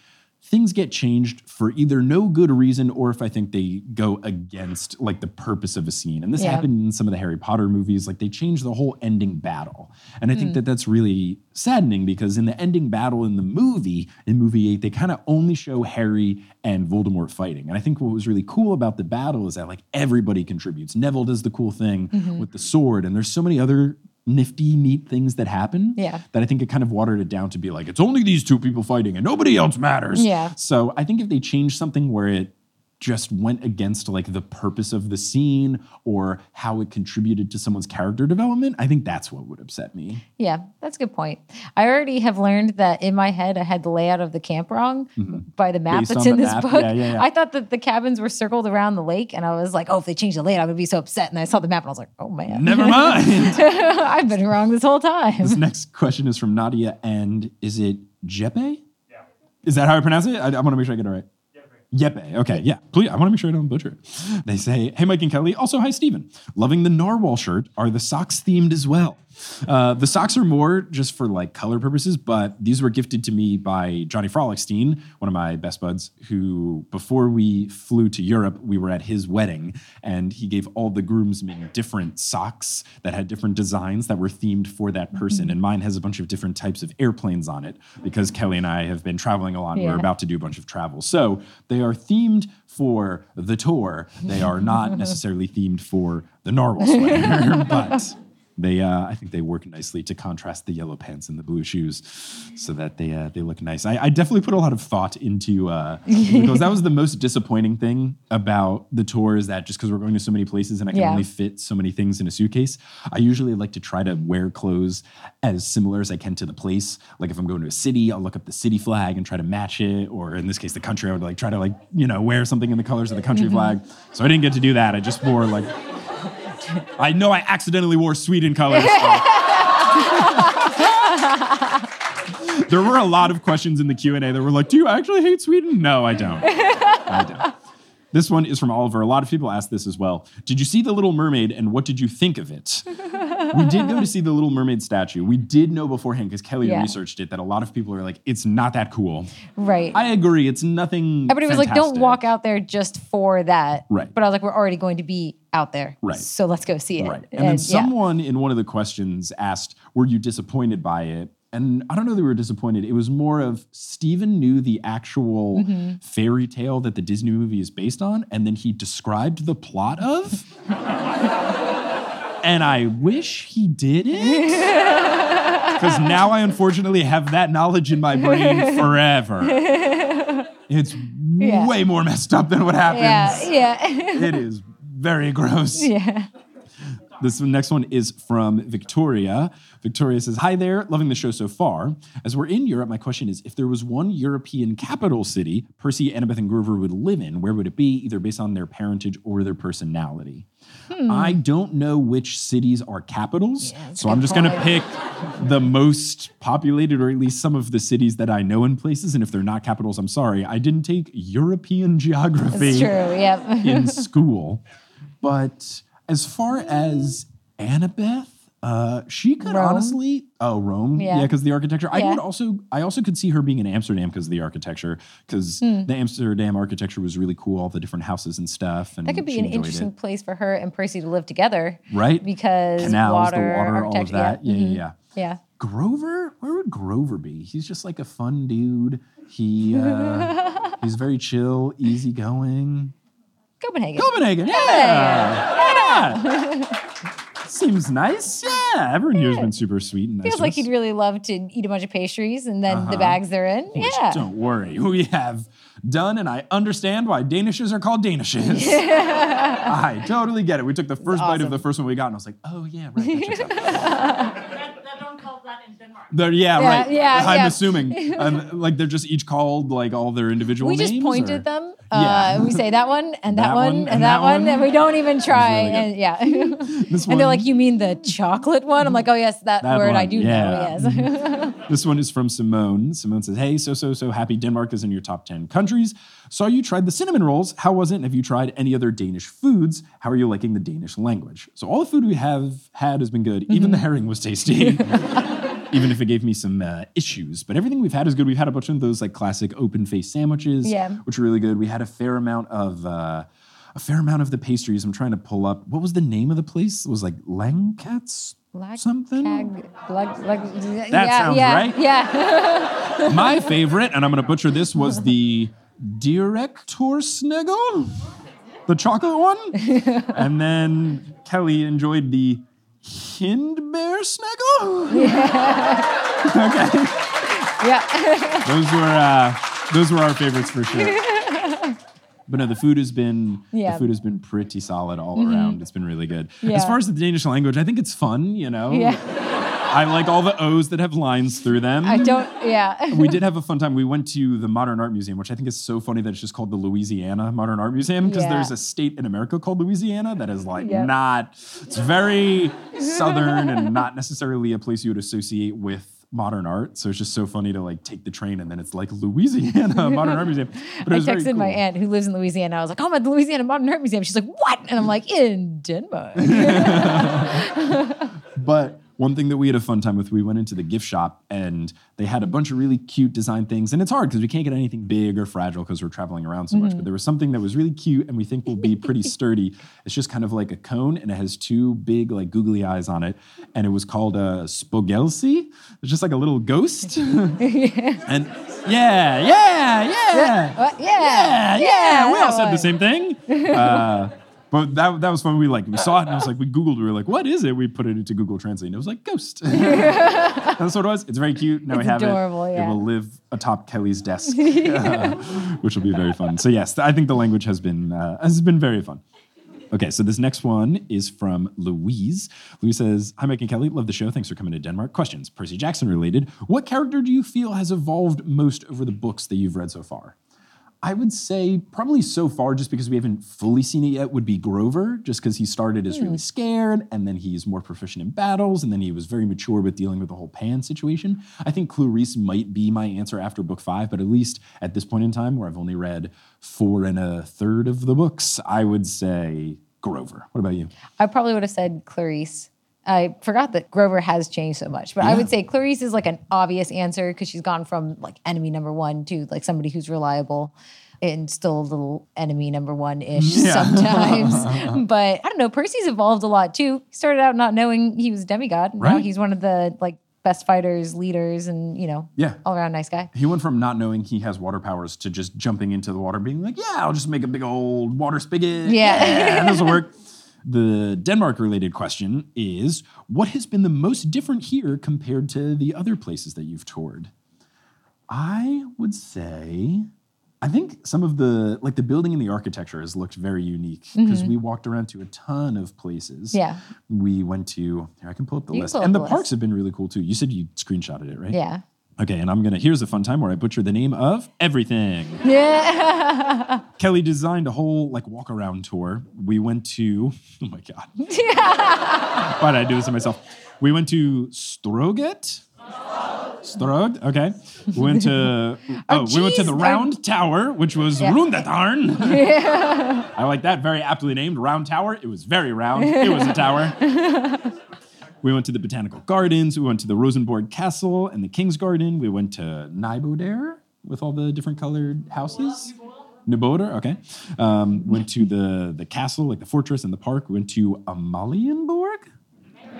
S2: things get changed for either no good reason or if I think they go against like the purpose of a scene. And this
S1: Yeah.
S2: happened in some of the Harry Potter movies. Like they changed the whole ending battle, and I think mm. that that's really saddening because in the ending battle in the movie, in movie eight, they kind of only show Harry and Voldemort fighting. And I think what was really cool about the battle is that like everybody contributes. Neville does the cool thing mm-hmm. with the sword, and there's so many other nifty, neat things that happen
S1: Yeah.
S2: that I think it kind of watered it down to be like, it's only these two people fighting and nobody else matters.
S1: Yeah.
S2: So I think if they change something where it just went against like the purpose of the scene or how it contributed to someone's character development, I think that's what would upset me.
S1: Yeah, that's a good point. I already have learned that in my head I had the layout of the camp wrong mm-hmm. by the map
S2: Based
S1: that's in this
S2: map?
S1: book.
S2: Yeah, yeah, yeah.
S1: I thought that the cabins were circled around the lake, and I was like, "Oh, if they change the layout, I'm gonna be so upset." And I saw the map, and I was like, "Oh man,
S2: Never mind.
S1: I've been wrong this whole time."
S2: this next question is from Nadia, and is it Jeppe? Yeah. Is that how I pronounce it? I, I want to make sure I get it right. Yepe. Okay, yeah. Please, I want to make sure I don't butcher it. They say, "Hey, Mike and Kelly." Also, hi, Steven. Loving the narwhal shirt. Are the socks themed as well? Uh, the socks are more just for like color purposes, but these were gifted to me by Johnny Frolickstein, one of my best buds, who before we flew to Europe, we were at his wedding, and he gave all the groomsmen different socks that had different designs that were themed for that person. And mine has a bunch of different types of airplanes on it because Kelly and I have been traveling a lot. and We're about to do a bunch of travel. So they are themed for the tour. They are not necessarily themed for the narwhal sweater, but they uh, I think they work nicely to contrast the yellow pants and the blue shoes so that they uh, they look nice. I, I definitely put a lot of thought into uh, because that was the most disappointing thing about the tour is that just because we're going to so many places and I can
S1: Yeah.
S2: only fit so many things in a suitcase, I usually like to try to wear clothes as similar as I can to the place. Like if I'm going to a city, I'll look up the city flag and try to match it, or in this case, the country. I would like try to like you know wear something in the colors of the country flag. So I didn't get to do that. I just wore like. I know I accidentally wore Sweden colors. there were a lot of questions in the Q&A that were like, "Do you actually hate Sweden?" No, I don't. I don't. This one is from Oliver. A lot of people asked this as well. Did you see The Little Mermaid and what did you think of it? we did go to see the Little Mermaid statue. We did know beforehand because Kelly
S1: Yeah.
S2: researched it that a lot of people are like, it's not that cool.
S1: Right.
S2: I agree. It's nothing.
S1: Everybody was like, don't walk out there just for that.
S2: Right.
S1: But I was like, we're already going to be out there.
S2: Right.
S1: So let's go see it.
S2: Right. And, then
S1: yeah.
S2: someone in one of the questions asked, Were you disappointed by it? And I don't know that we were disappointed. It was more of Steven knew the actual
S1: Mm-hmm.
S2: fairy tale that the Disney movie is based on, and then he described the plot of. and I wish he did it. Because now I unfortunately have that knowledge in my brain forever. It's
S1: Yeah.
S2: way more messed up than what happens.
S1: Yeah. Yeah.
S2: It is very gross.
S1: yeah.
S2: This next one is from Victoria. Victoria says, Hi there, loving the show so far. As we're in Europe, my question is if there was one European capital city Percy, Annabeth, and Grover would live in, where would it be, either based on their parentage or their personality? I don't know which cities are capitals, so I'm just going to pick the most populated, or at least some of the cities that I know in places. And if they're not capitals, I'm sorry. I didn't take European geography
S1: true. Yep.
S2: in school. But as far as Annabeth, uh, she could
S1: Rome.
S2: honestly. Oh, Rome.
S1: Yeah.
S2: Yeah, because the architecture. I
S1: Yeah.
S2: would also. I also could see her being in Amsterdam because of the architecture. Because
S1: Hmm.
S2: the Amsterdam architecture was really cool. All the different houses and stuff. And
S1: That could be an interesting
S2: it.
S1: place for her and Percy to live together.
S2: right?
S1: Because
S2: Canals,
S1: water,
S2: the water, all of that. Yeah, yeah,
S1: Mhm.
S2: yeah.
S1: Yeah.
S2: Grover, where would Grover be? He's just like a fun dude. He uh, he's very chill, easygoing.
S1: Copenhagen.
S2: Copenhagen. Yeah. Yeah. Seems nice. Yeah. Everyone here has been super sweet and nice.
S1: Feels
S2: to
S1: like
S2: us.
S1: he'd really love to eat a bunch of pastries and then the
S2: Uh-huh.
S1: bags they're in.
S2: Which,
S1: yeah.
S2: Don't worry. We have done, and I understand why Danishes are called Danishes. I totally get it. We took the first bite of
S1: awesome.
S2: the first one we got, and I was like, oh, yeah, right. That checks out.
S6: That, that don't call that in Denmark.
S2: They're, yeah,
S1: Yeah,
S2: right.
S1: yeah,
S2: I'm
S1: yeah.
S2: assuming. Um, like, they're just each called like all their individual
S1: we
S2: names.
S1: just pointed
S2: or-
S1: them.
S2: Yeah.
S1: Uh, we say that one and that,
S2: That
S1: one,
S2: one
S1: and that, one, and we don't even try.
S2: really
S1: and yeah.
S2: This
S1: and they're like, "You mean the chocolate one?" I'm like, "Oh yes, that,
S2: That
S1: word I do
S2: yeah.
S1: know." Yes.
S2: This one is from Simone. Simone says, Hey, so, so, so happy Denmark is in your top 10 countries. Saw you tried the cinnamon rolls. How was it? And have you tried any other Danish foods? How are you liking the Danish language? So, all the food we have had has been good. Even
S1: Mm-hmm.
S2: the herring was tasty. Even if it gave me some uh, issues, but everything we've had is good. We've had a bunch of those like classic open face sandwiches,
S1: Yeah.
S2: which are really good. We had a fair amount of uh, a fair amount of the pastries. I'm trying to pull up. What was the name of the place? It was like Langkats something.
S1: Cag-
S2: That
S1: yeah,
S2: sounds
S1: yeah,
S2: right.
S1: Yeah.
S2: My favorite, and I'm going to butcher this, was the Director Sniggle, the chocolate one. And then Kelly enjoyed the Hindbear Sniggle. okay.
S1: yeah.
S2: Those were uh, those were our favorites for sure. But no, the food has been
S1: Yeah.
S2: the food has been pretty solid all around. It's been really good.
S1: Yeah.
S2: As far as the Danish language, I think it's fun. You know,
S1: Yeah.
S2: I like all the O's that have lines through them.
S1: I don't. Yeah.
S2: we did have a fun time. We went to the Modern Art Museum, which I think is so funny that it's just called the Louisiana Modern Art Museum because
S1: Yeah.
S2: there's a state in America called Louisiana that is like
S1: Yep.
S2: not, it's very southern and not necessarily a place you would associate with modern art. So it's just so funny to like take the train and then it's like Louisiana Modern Art Museum. But
S1: I texted my aunt who lives in Louisiana. I was like, "Oh, I'm at the Louisiana Modern Art Museum." She's like, "What?" And I'm like, "In Denmark."
S2: But One thing that we had a fun time with, we went into the gift shop and they had a bunch of really cute design things. And it's hard because we can't get anything big or fragile because we're traveling around so much. But there was something that was really cute and we think will be pretty sturdy. It's just kind of like a cone and it has two big, like googly eyes on it. And it was called a Spogelsi. It's just like a little ghost. and yeah, yeah, yeah.
S1: What? Yeah.
S2: Yeah, yeah,
S1: Yeah,
S2: we all said the same thing. Uh, but that, that was fun. We like we saw it and I was like, we Googled, we were like, what is it? We put it into Google Translate and it was like ghost. That's what it was. It's very cute. Now we have
S1: adorable,
S2: it.
S1: yeah.
S2: It will live atop Kelly's desk, uh, which will be very fun. So yes, I think the language has been uh, has been very fun. Okay, so this next one is from Louise. Louise says, Hi, Mike and Kelly. Love the show. Thanks for coming to Denmark. Questions. Percy Jackson related. What character do you feel has evolved most over the books that you've read so far? I would say probably so far, just because we haven't fully seen it yet, would be Grover, just because he started as really hmm. scared and then he's more proficient in battles and then he was very mature with dealing with the whole Pan situation. I think Clarisse might be my answer after book five, but at least at this point in time, where I've only read four and a third of the books, I would say Grover. What about you?
S1: I probably would have said Clarisse. I forgot that Grover has changed so much, but I would say Clarisse is like an obvious answer because she's gone from like enemy number one to like somebody who's reliable and still a little enemy number one ish sometimes. but I don't know. Percy's evolved a lot too. He started out not knowing he was a demigod. and Now
S2: Right.
S1: he's one of the like best fighters, leaders, and you know,
S2: Yeah.
S1: all around nice guy.
S2: He went from not knowing he has water powers to just jumping into the water, being like, "Yeah, I'll just make a big old water spigot.
S1: Yeah.
S2: this will work." The Denmark related question is What has been the most different here compared to the other places that you've toured? I would say, I think some of the, like the building and the architecture has looked very unique because we walked around to a ton of places.
S1: Mm-hmm. Yeah.
S2: We went to, here, I can pull up the
S1: You
S2: list. And the
S1: the
S2: parks have been really cool too. You said you screenshotted it, right?
S1: Yeah.
S2: Okay, and I'm gonna. Here's a fun time where I butcher the name of everything.
S1: Yeah.
S2: Kelly designed a whole like walk around tour. We went to. Oh my god. Yeah. Why did I do this to myself? We went to Stroget. Stroged. Okay. We went to. Oh, we went to the Round Tower, which was
S1: Yeah.
S2: Rundatarn. I like that. Very aptly named Round Tower. It was very round. It was a tower. We went to the Botanical Gardens. We went to the Rosenborg Castle and the King's Garden. We went to Nyboder with all the different colored houses. Nyboder, okay. Um, went to the the castle, like the fortress and the park. We went to Amalienborg.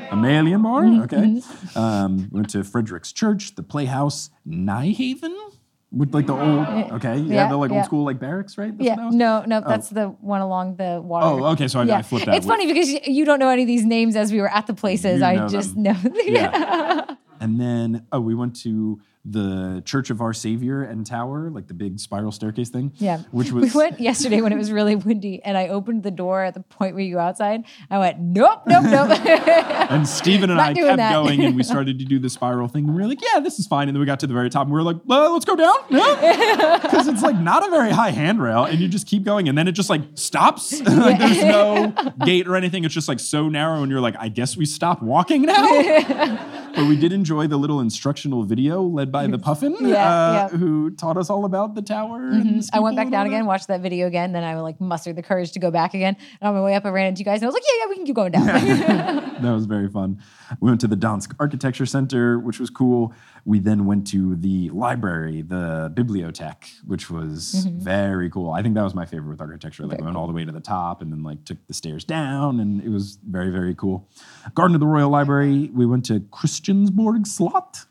S2: Amalienborg, okay. Um, went to Frederick's Church, the Playhouse, Nyhaven, with like the old, okay, yeah,
S1: Yeah,
S2: the like
S1: yeah.
S2: old school like barracks, right? That's
S1: Yeah, no, no, oh. that's the one along the water.
S2: Oh, okay, so I- I flipped that
S1: It's funny because you don't know any of these names as we were at the places.
S2: You
S1: I
S2: know
S1: just
S2: them.
S1: know.
S2: Yeah. And then oh, we went to the Church of Our Savior and Tower, like the big spiral staircase thing.
S1: Yeah.
S2: Which was
S1: we went yesterday when it was really windy and I opened the door at the point where you go outside. I went, nope, nope, nope.
S2: and Stephen and
S1: Not
S2: I kept
S1: that.
S2: going and we started to do the spiral thing and we were like, yeah, this is fine. And then we got to the very top and we were like, well, let's go down. Because it's like not a very high handrail and you just keep going and then it just like stops. like there's no gate or anything. It's just like so narrow and you're like, I guess we stop walking now. But we did enjoy the little instructional video led by the Puffin,
S1: Yeah,
S2: uh,
S1: yeah. Mm-hmm.
S2: who taught us all about the tower. and the
S1: I went back down again, watched that video again. Then I like mustered the courage to go back again. And on my way up, I ran into you guys and I was like, yeah, yeah, we can keep going down.
S2: that was very fun. We went to the Dansk Architecture Center, which was cool. We then went to the library, the Bibliothek, which was
S1: Mm-hmm.
S2: very cool. I think that was my favorite with architecture. Like, we went all the way to the top and then like took the stairs down, and it was very, very cool. Garden of the Royal Library. We went to Christiansborg Slot.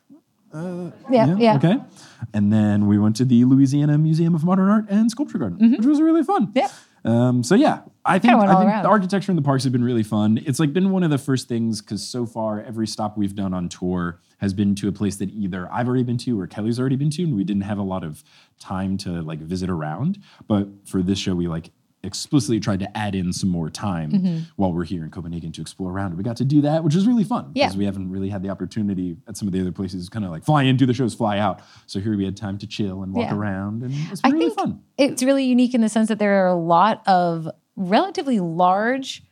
S1: yeah, yeah.
S2: Okay. And then we went to the Louisiana Museum of Modern Art and Sculpture Garden, which was really fun.
S1: Mm-hmm. Yeah.
S2: Um, so yeah, I think, I think the architecture in the parks have been really fun. It's like been one of the first things because so far every stop we've done on tour has been to a place that either I've already been to or Kelly's already been to, and we didn't have a lot of time to like visit around. But for this show, we like explicitly tried to add in some more time
S1: Mm-hmm.
S2: while we're here in Copenhagen to explore around. We got to do that, which is really fun
S1: Yeah.
S2: because we haven't really had the opportunity at some of the other places, kind of like fly in, do the shows, fly out. So here we had time to chill and walk
S1: Yeah.
S2: around, and it's really
S1: think
S2: fun.
S1: it's really unique in the sense that there are a lot of relatively large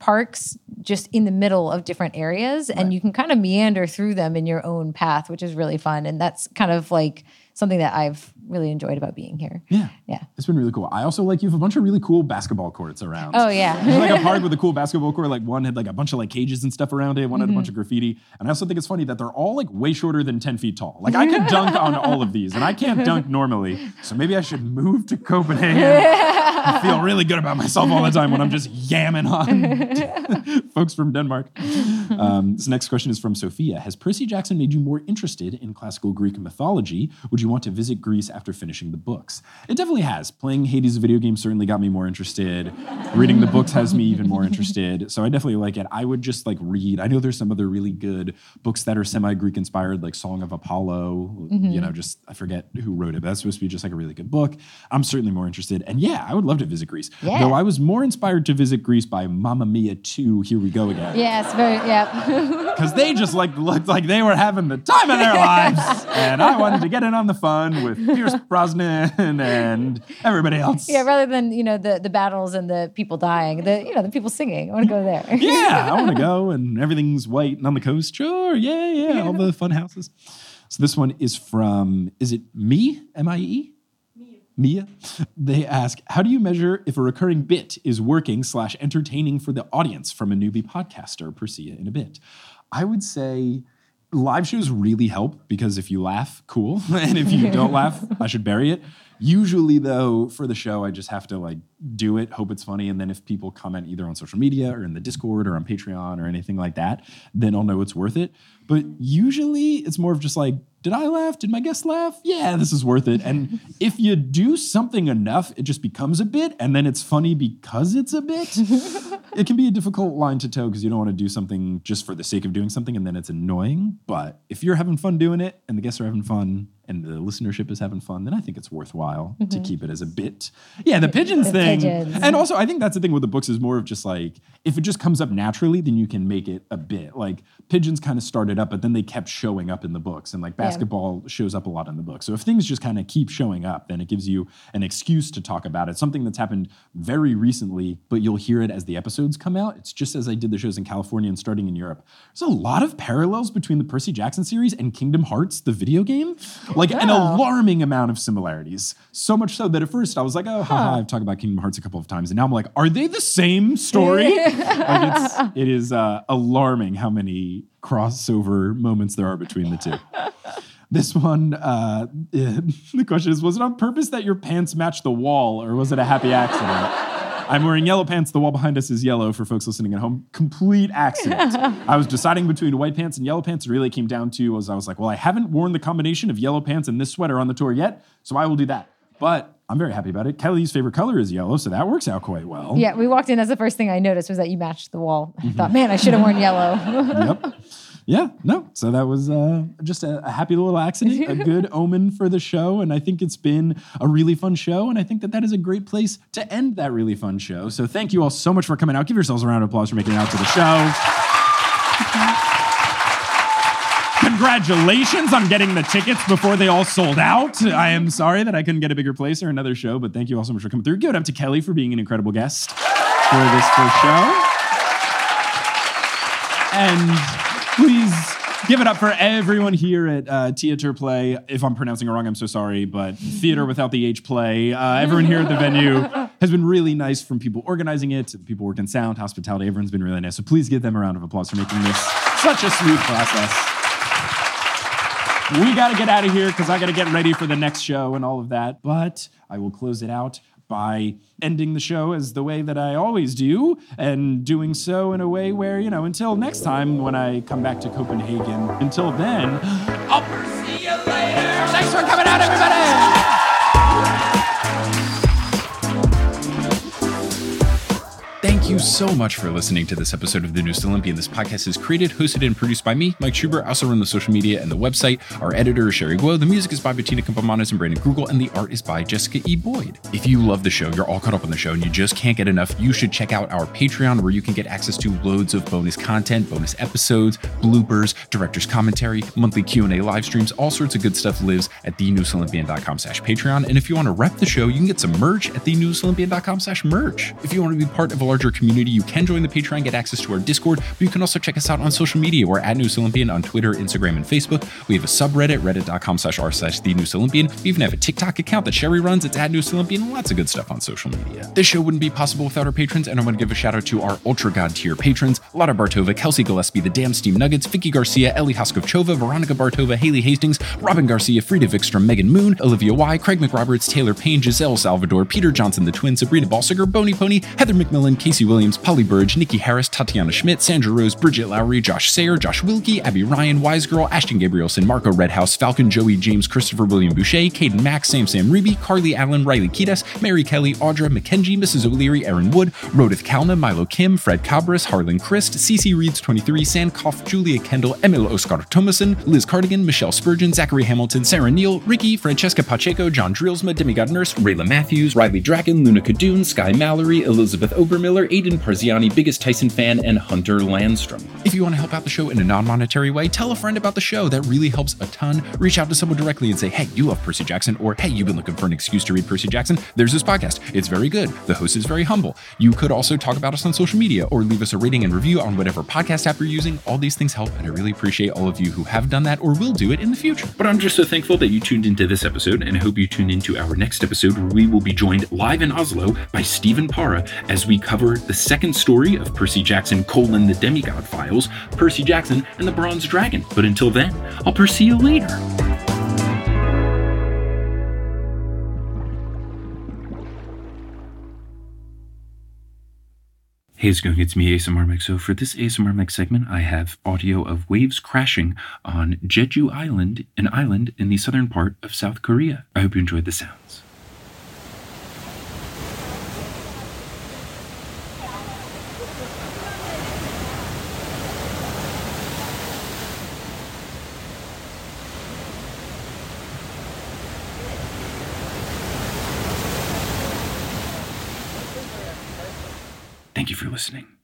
S1: parks just in the middle of different areas and you can kind of meander through them in your own path which is really fun and that's kind of like something that I've really enjoyed about being here.
S2: Yeah.
S1: Yeah.
S2: It's been really cool. I also like you have a bunch of really cool basketball courts around.
S1: Oh, yeah.
S2: There's like a park with a cool basketball court. Like one had like a bunch of like cages and stuff around it. One had a bunch
S1: Mm-hmm.
S2: of graffiti. And I also think it's funny that they're all like way shorter than 10 feet tall. Like I could dunk on all of these and I can't dunk normally. So maybe I should move to Copenhagen. I feel really good about myself all the time when I'm just yamming on folks from Denmark. Um, this next question is from Sophia. Has Percy Jackson made you more interested in classical Greek mythology? Would you want to visit Greece after finishing the books? It definitely has. Playing Hades video game certainly got me more interested. Reading the books has me even more interested. So I definitely like it. I would just like read. I know there's some other really good books that are semi-Greek inspired, like Song of Apollo. You mm-hmm. know, just I forget who wrote it, but that's supposed to be just like a really good book. I'm certainly more interested. And yeah, I would love to visit Greece.
S1: Yeah.
S2: Though I was more inspired to visit Greece by Mamma Mia 2, Here We Go Again
S1: Yes, very, yeah.
S2: because they just like looked like they were having the time of their lives, and I wanted to get in on the fun with Pierce Brosnan and everybody else.
S1: yeah, rather than, you know, the, the battles and the people dying, the, you know, the people singing. I want to go there.
S2: yeah, I want to go, and everything's white and on the coast. Sure, yeah, yeah, all the fun houses. So this one is from, is it me? M I E? Mia. They ask, how do you measure if a recurring bit is working slash entertaining for the audience from a newbie podcaster? Persia in a bit. I would say live shows really help because if you laugh, cool. and if you don't laugh, I should bury it. Usually, though, for the show, I just have to like do it, hope it's funny, and then if people comment either on social media or in the Discord or on Patreon or anything like that, then I'll know it's worth it. But usually, it's more of just like, did I laugh? Did my guest laugh? Yeah, this is worth it. And if you do something enough, it just becomes a bit, and then it's funny because it's a bit. it can be a difficult line to toe because you don't want to do something just for the sake of doing something and then it's annoying. But if you're having fun doing it and the guests are having fun and the listenership is having fun, then I think it's worthwhile to mm-hmm. keep it as a bit. Yeah, the pigeons
S1: The
S2: thing.
S1: pigeons.
S2: And also, I think that's the thing with the books is more of just like if it just comes up naturally, then you can make it a bit. Like pigeons kind of started up, but then they kept showing up in the books, and like basketball shows up a lot in the book. So if things just kind of keep showing up, then it gives you an excuse to talk about it. Something that's happened very recently, but you'll hear it as the episodes come out. It's just as I did the shows in California and starting in Europe. There's a lot of parallels between the Percy Jackson series and Kingdom Hearts, the video game. Like an alarming amount of similarities. So much so that at first I was like, oh, haha, I've talked about Kingdom Hearts a couple of times. And now I'm like, are they the same story? like it's, it is uh, alarming how many crossover moments there are between the two. This one, uh, the question is, was it on purpose that your pants matched the wall or was it a happy accident? I'm wearing yellow pants. The wall behind us is yellow for folks listening at home. Complete accident. I was deciding between white pants and yellow pants. It really came down to was I was like, well, I haven't worn the combination of yellow pants and this sweater on the tour yet, so I will do that. But I'm very happy about it. Kelly's favorite color is yellow, so that works out quite well.
S1: Yeah, we walked in. That's the first thing I noticed was that you matched the wall. I thought, man, I should have worn yellow.
S2: yep. Yeah, no. So that was uh, just a, a happy little accident, a good omen for the show. And I think it's been a really fun show. And I think that that is a great place to end that really fun show. So thank you all so much for coming out. Give yourselves a round of applause for making it out to the show. Congratulations on getting the tickets before they all sold out. I am sorry that I couldn't get a bigger place or another show, but thank you all so much for coming through. Give it up to Kelly for being an incredible guest for this first show. And please give it up for everyone here at uh, Theater Play. If I'm pronouncing it wrong, I'm so sorry, but Theater without the H Play. Uh, everyone here at the venue has been really nice from people organizing it, people working sound, hospitality. Everyone's been really nice. So please give them a round of applause for making this such a smooth process. We got to get out of here because I got to get ready for the next show and all of that. But I will close it out by ending the show as the way that I always do, and doing so in a way where, you know, until next time when I come back to Copenhagen, until then, I'll see you later. Thanks for coming out, everybody.
S5: So much for listening to this episode of The Newest Olympian. This podcast is created, hosted, and produced by me, Mike Schubert. I also run the social media and the website. Our editor is Sherry Guo. The music is by Bettina Campomanes and Brandon Grugle, and the art is by Jessica E. Boyd. If you love the show, you're all caught up on the show, and you just can't get enough, you should check out our Patreon, where you can get access to loads of bonus content, bonus episodes, bloopers, director's commentary, monthly Q&A live streams, all sorts of good stuff lives at thenewestolympian.com slash Patreon. And if you want to rep the show, you can get some merch at thenewestolympian.com slash merch. If you want to be part of a larger community,
S2: community. You can join the Patreon, get access to our Discord, but you can also check us out on social media. We're at Newest Olympian on Twitter, Instagram, and Facebook. We have a subreddit, reddit.com slash r slash the Newest Olympian. We even have a TikTok account that Sherry runs. It's at Newest Olympian. Lots of good stuff on social media. This show wouldn't be possible without our patrons, and I want to give a shout out to our Ultra God tier patrons Lotta Bartova, Kelsey Gillespie, The Damn Steam Nuggets, Vicky Garcia, Ellie Hoskovchova, Veronica Bartova, Haley Hastings, Robin Garcia, Frida Vikstrom, Megan Moon, Olivia Y, Craig McRoberts, Taylor Payne, Giselle Salvador, Peter Johnson the Twin, Sabrina Balsiger, Bony Pony, Heather McMillan, Casey Williams, Polly Burge, Nikki Harris, Tatiana Schmidt, Sandra Rose, Bridget Lowry, Josh Sayer, Josh Wilkie, Abby Ryan, Wise Girl, Ashton Gabrielson, Marco Redhouse, Falcon, Joey James, Christopher William Boucher, Caden Max, Sam Sam Reeby, Carly Allen, Riley Kitas, Mary Kelly, Audra, McKenzie, Mrs. O'Leary, Aaron Wood, Rodith Kalna, Milo Kim, Fred Cabras, Harlan Christ, CC Reeds 23, Sandkoff, Julia Kendall, Emil Oscar Thomason, Liz Cardigan, Michelle Spurgeon, Zachary Hamilton, Sarah Neal, Ricky, Francesca Pacheco, John Drillsma, Demigod Nurse, Rayla Matthews, Riley Dragon, Luna Kadoon, Sky Mallory, Elizabeth Obermiller, Aiden Parziani, Biggest Tyson fan, and Hunter Landstrom. If you want to help out the show in a non monetary way, tell a friend about the show. That really helps a ton. Reach out to someone directly and say, hey, you love Percy Jackson, or hey, you've been looking for an excuse to read Percy Jackson. There's this podcast. It's very good. The host is very humble. You could also talk about us on social media or leave us a rating and review on whatever podcast app you're using. All these things help, and I really appreciate all of you who have done that or will do it in the future.
S7: But I'm just so thankful that you tuned into this episode, and I hope you tune into our next episode where we will be joined live in Oslo by Stephen Para as we cover the second story of Percy Jackson colon the Demigod Files, Percy Jackson and the Bronze Dragon. But until then, I'll pursue you later. Hey, it's going. It's me, ASMR Mike. So for this ASMR Mike segment, I have audio of waves crashing on Jeju Island, an island in the southern part of South Korea. I hope you enjoyed the sounds. Thank you for listening.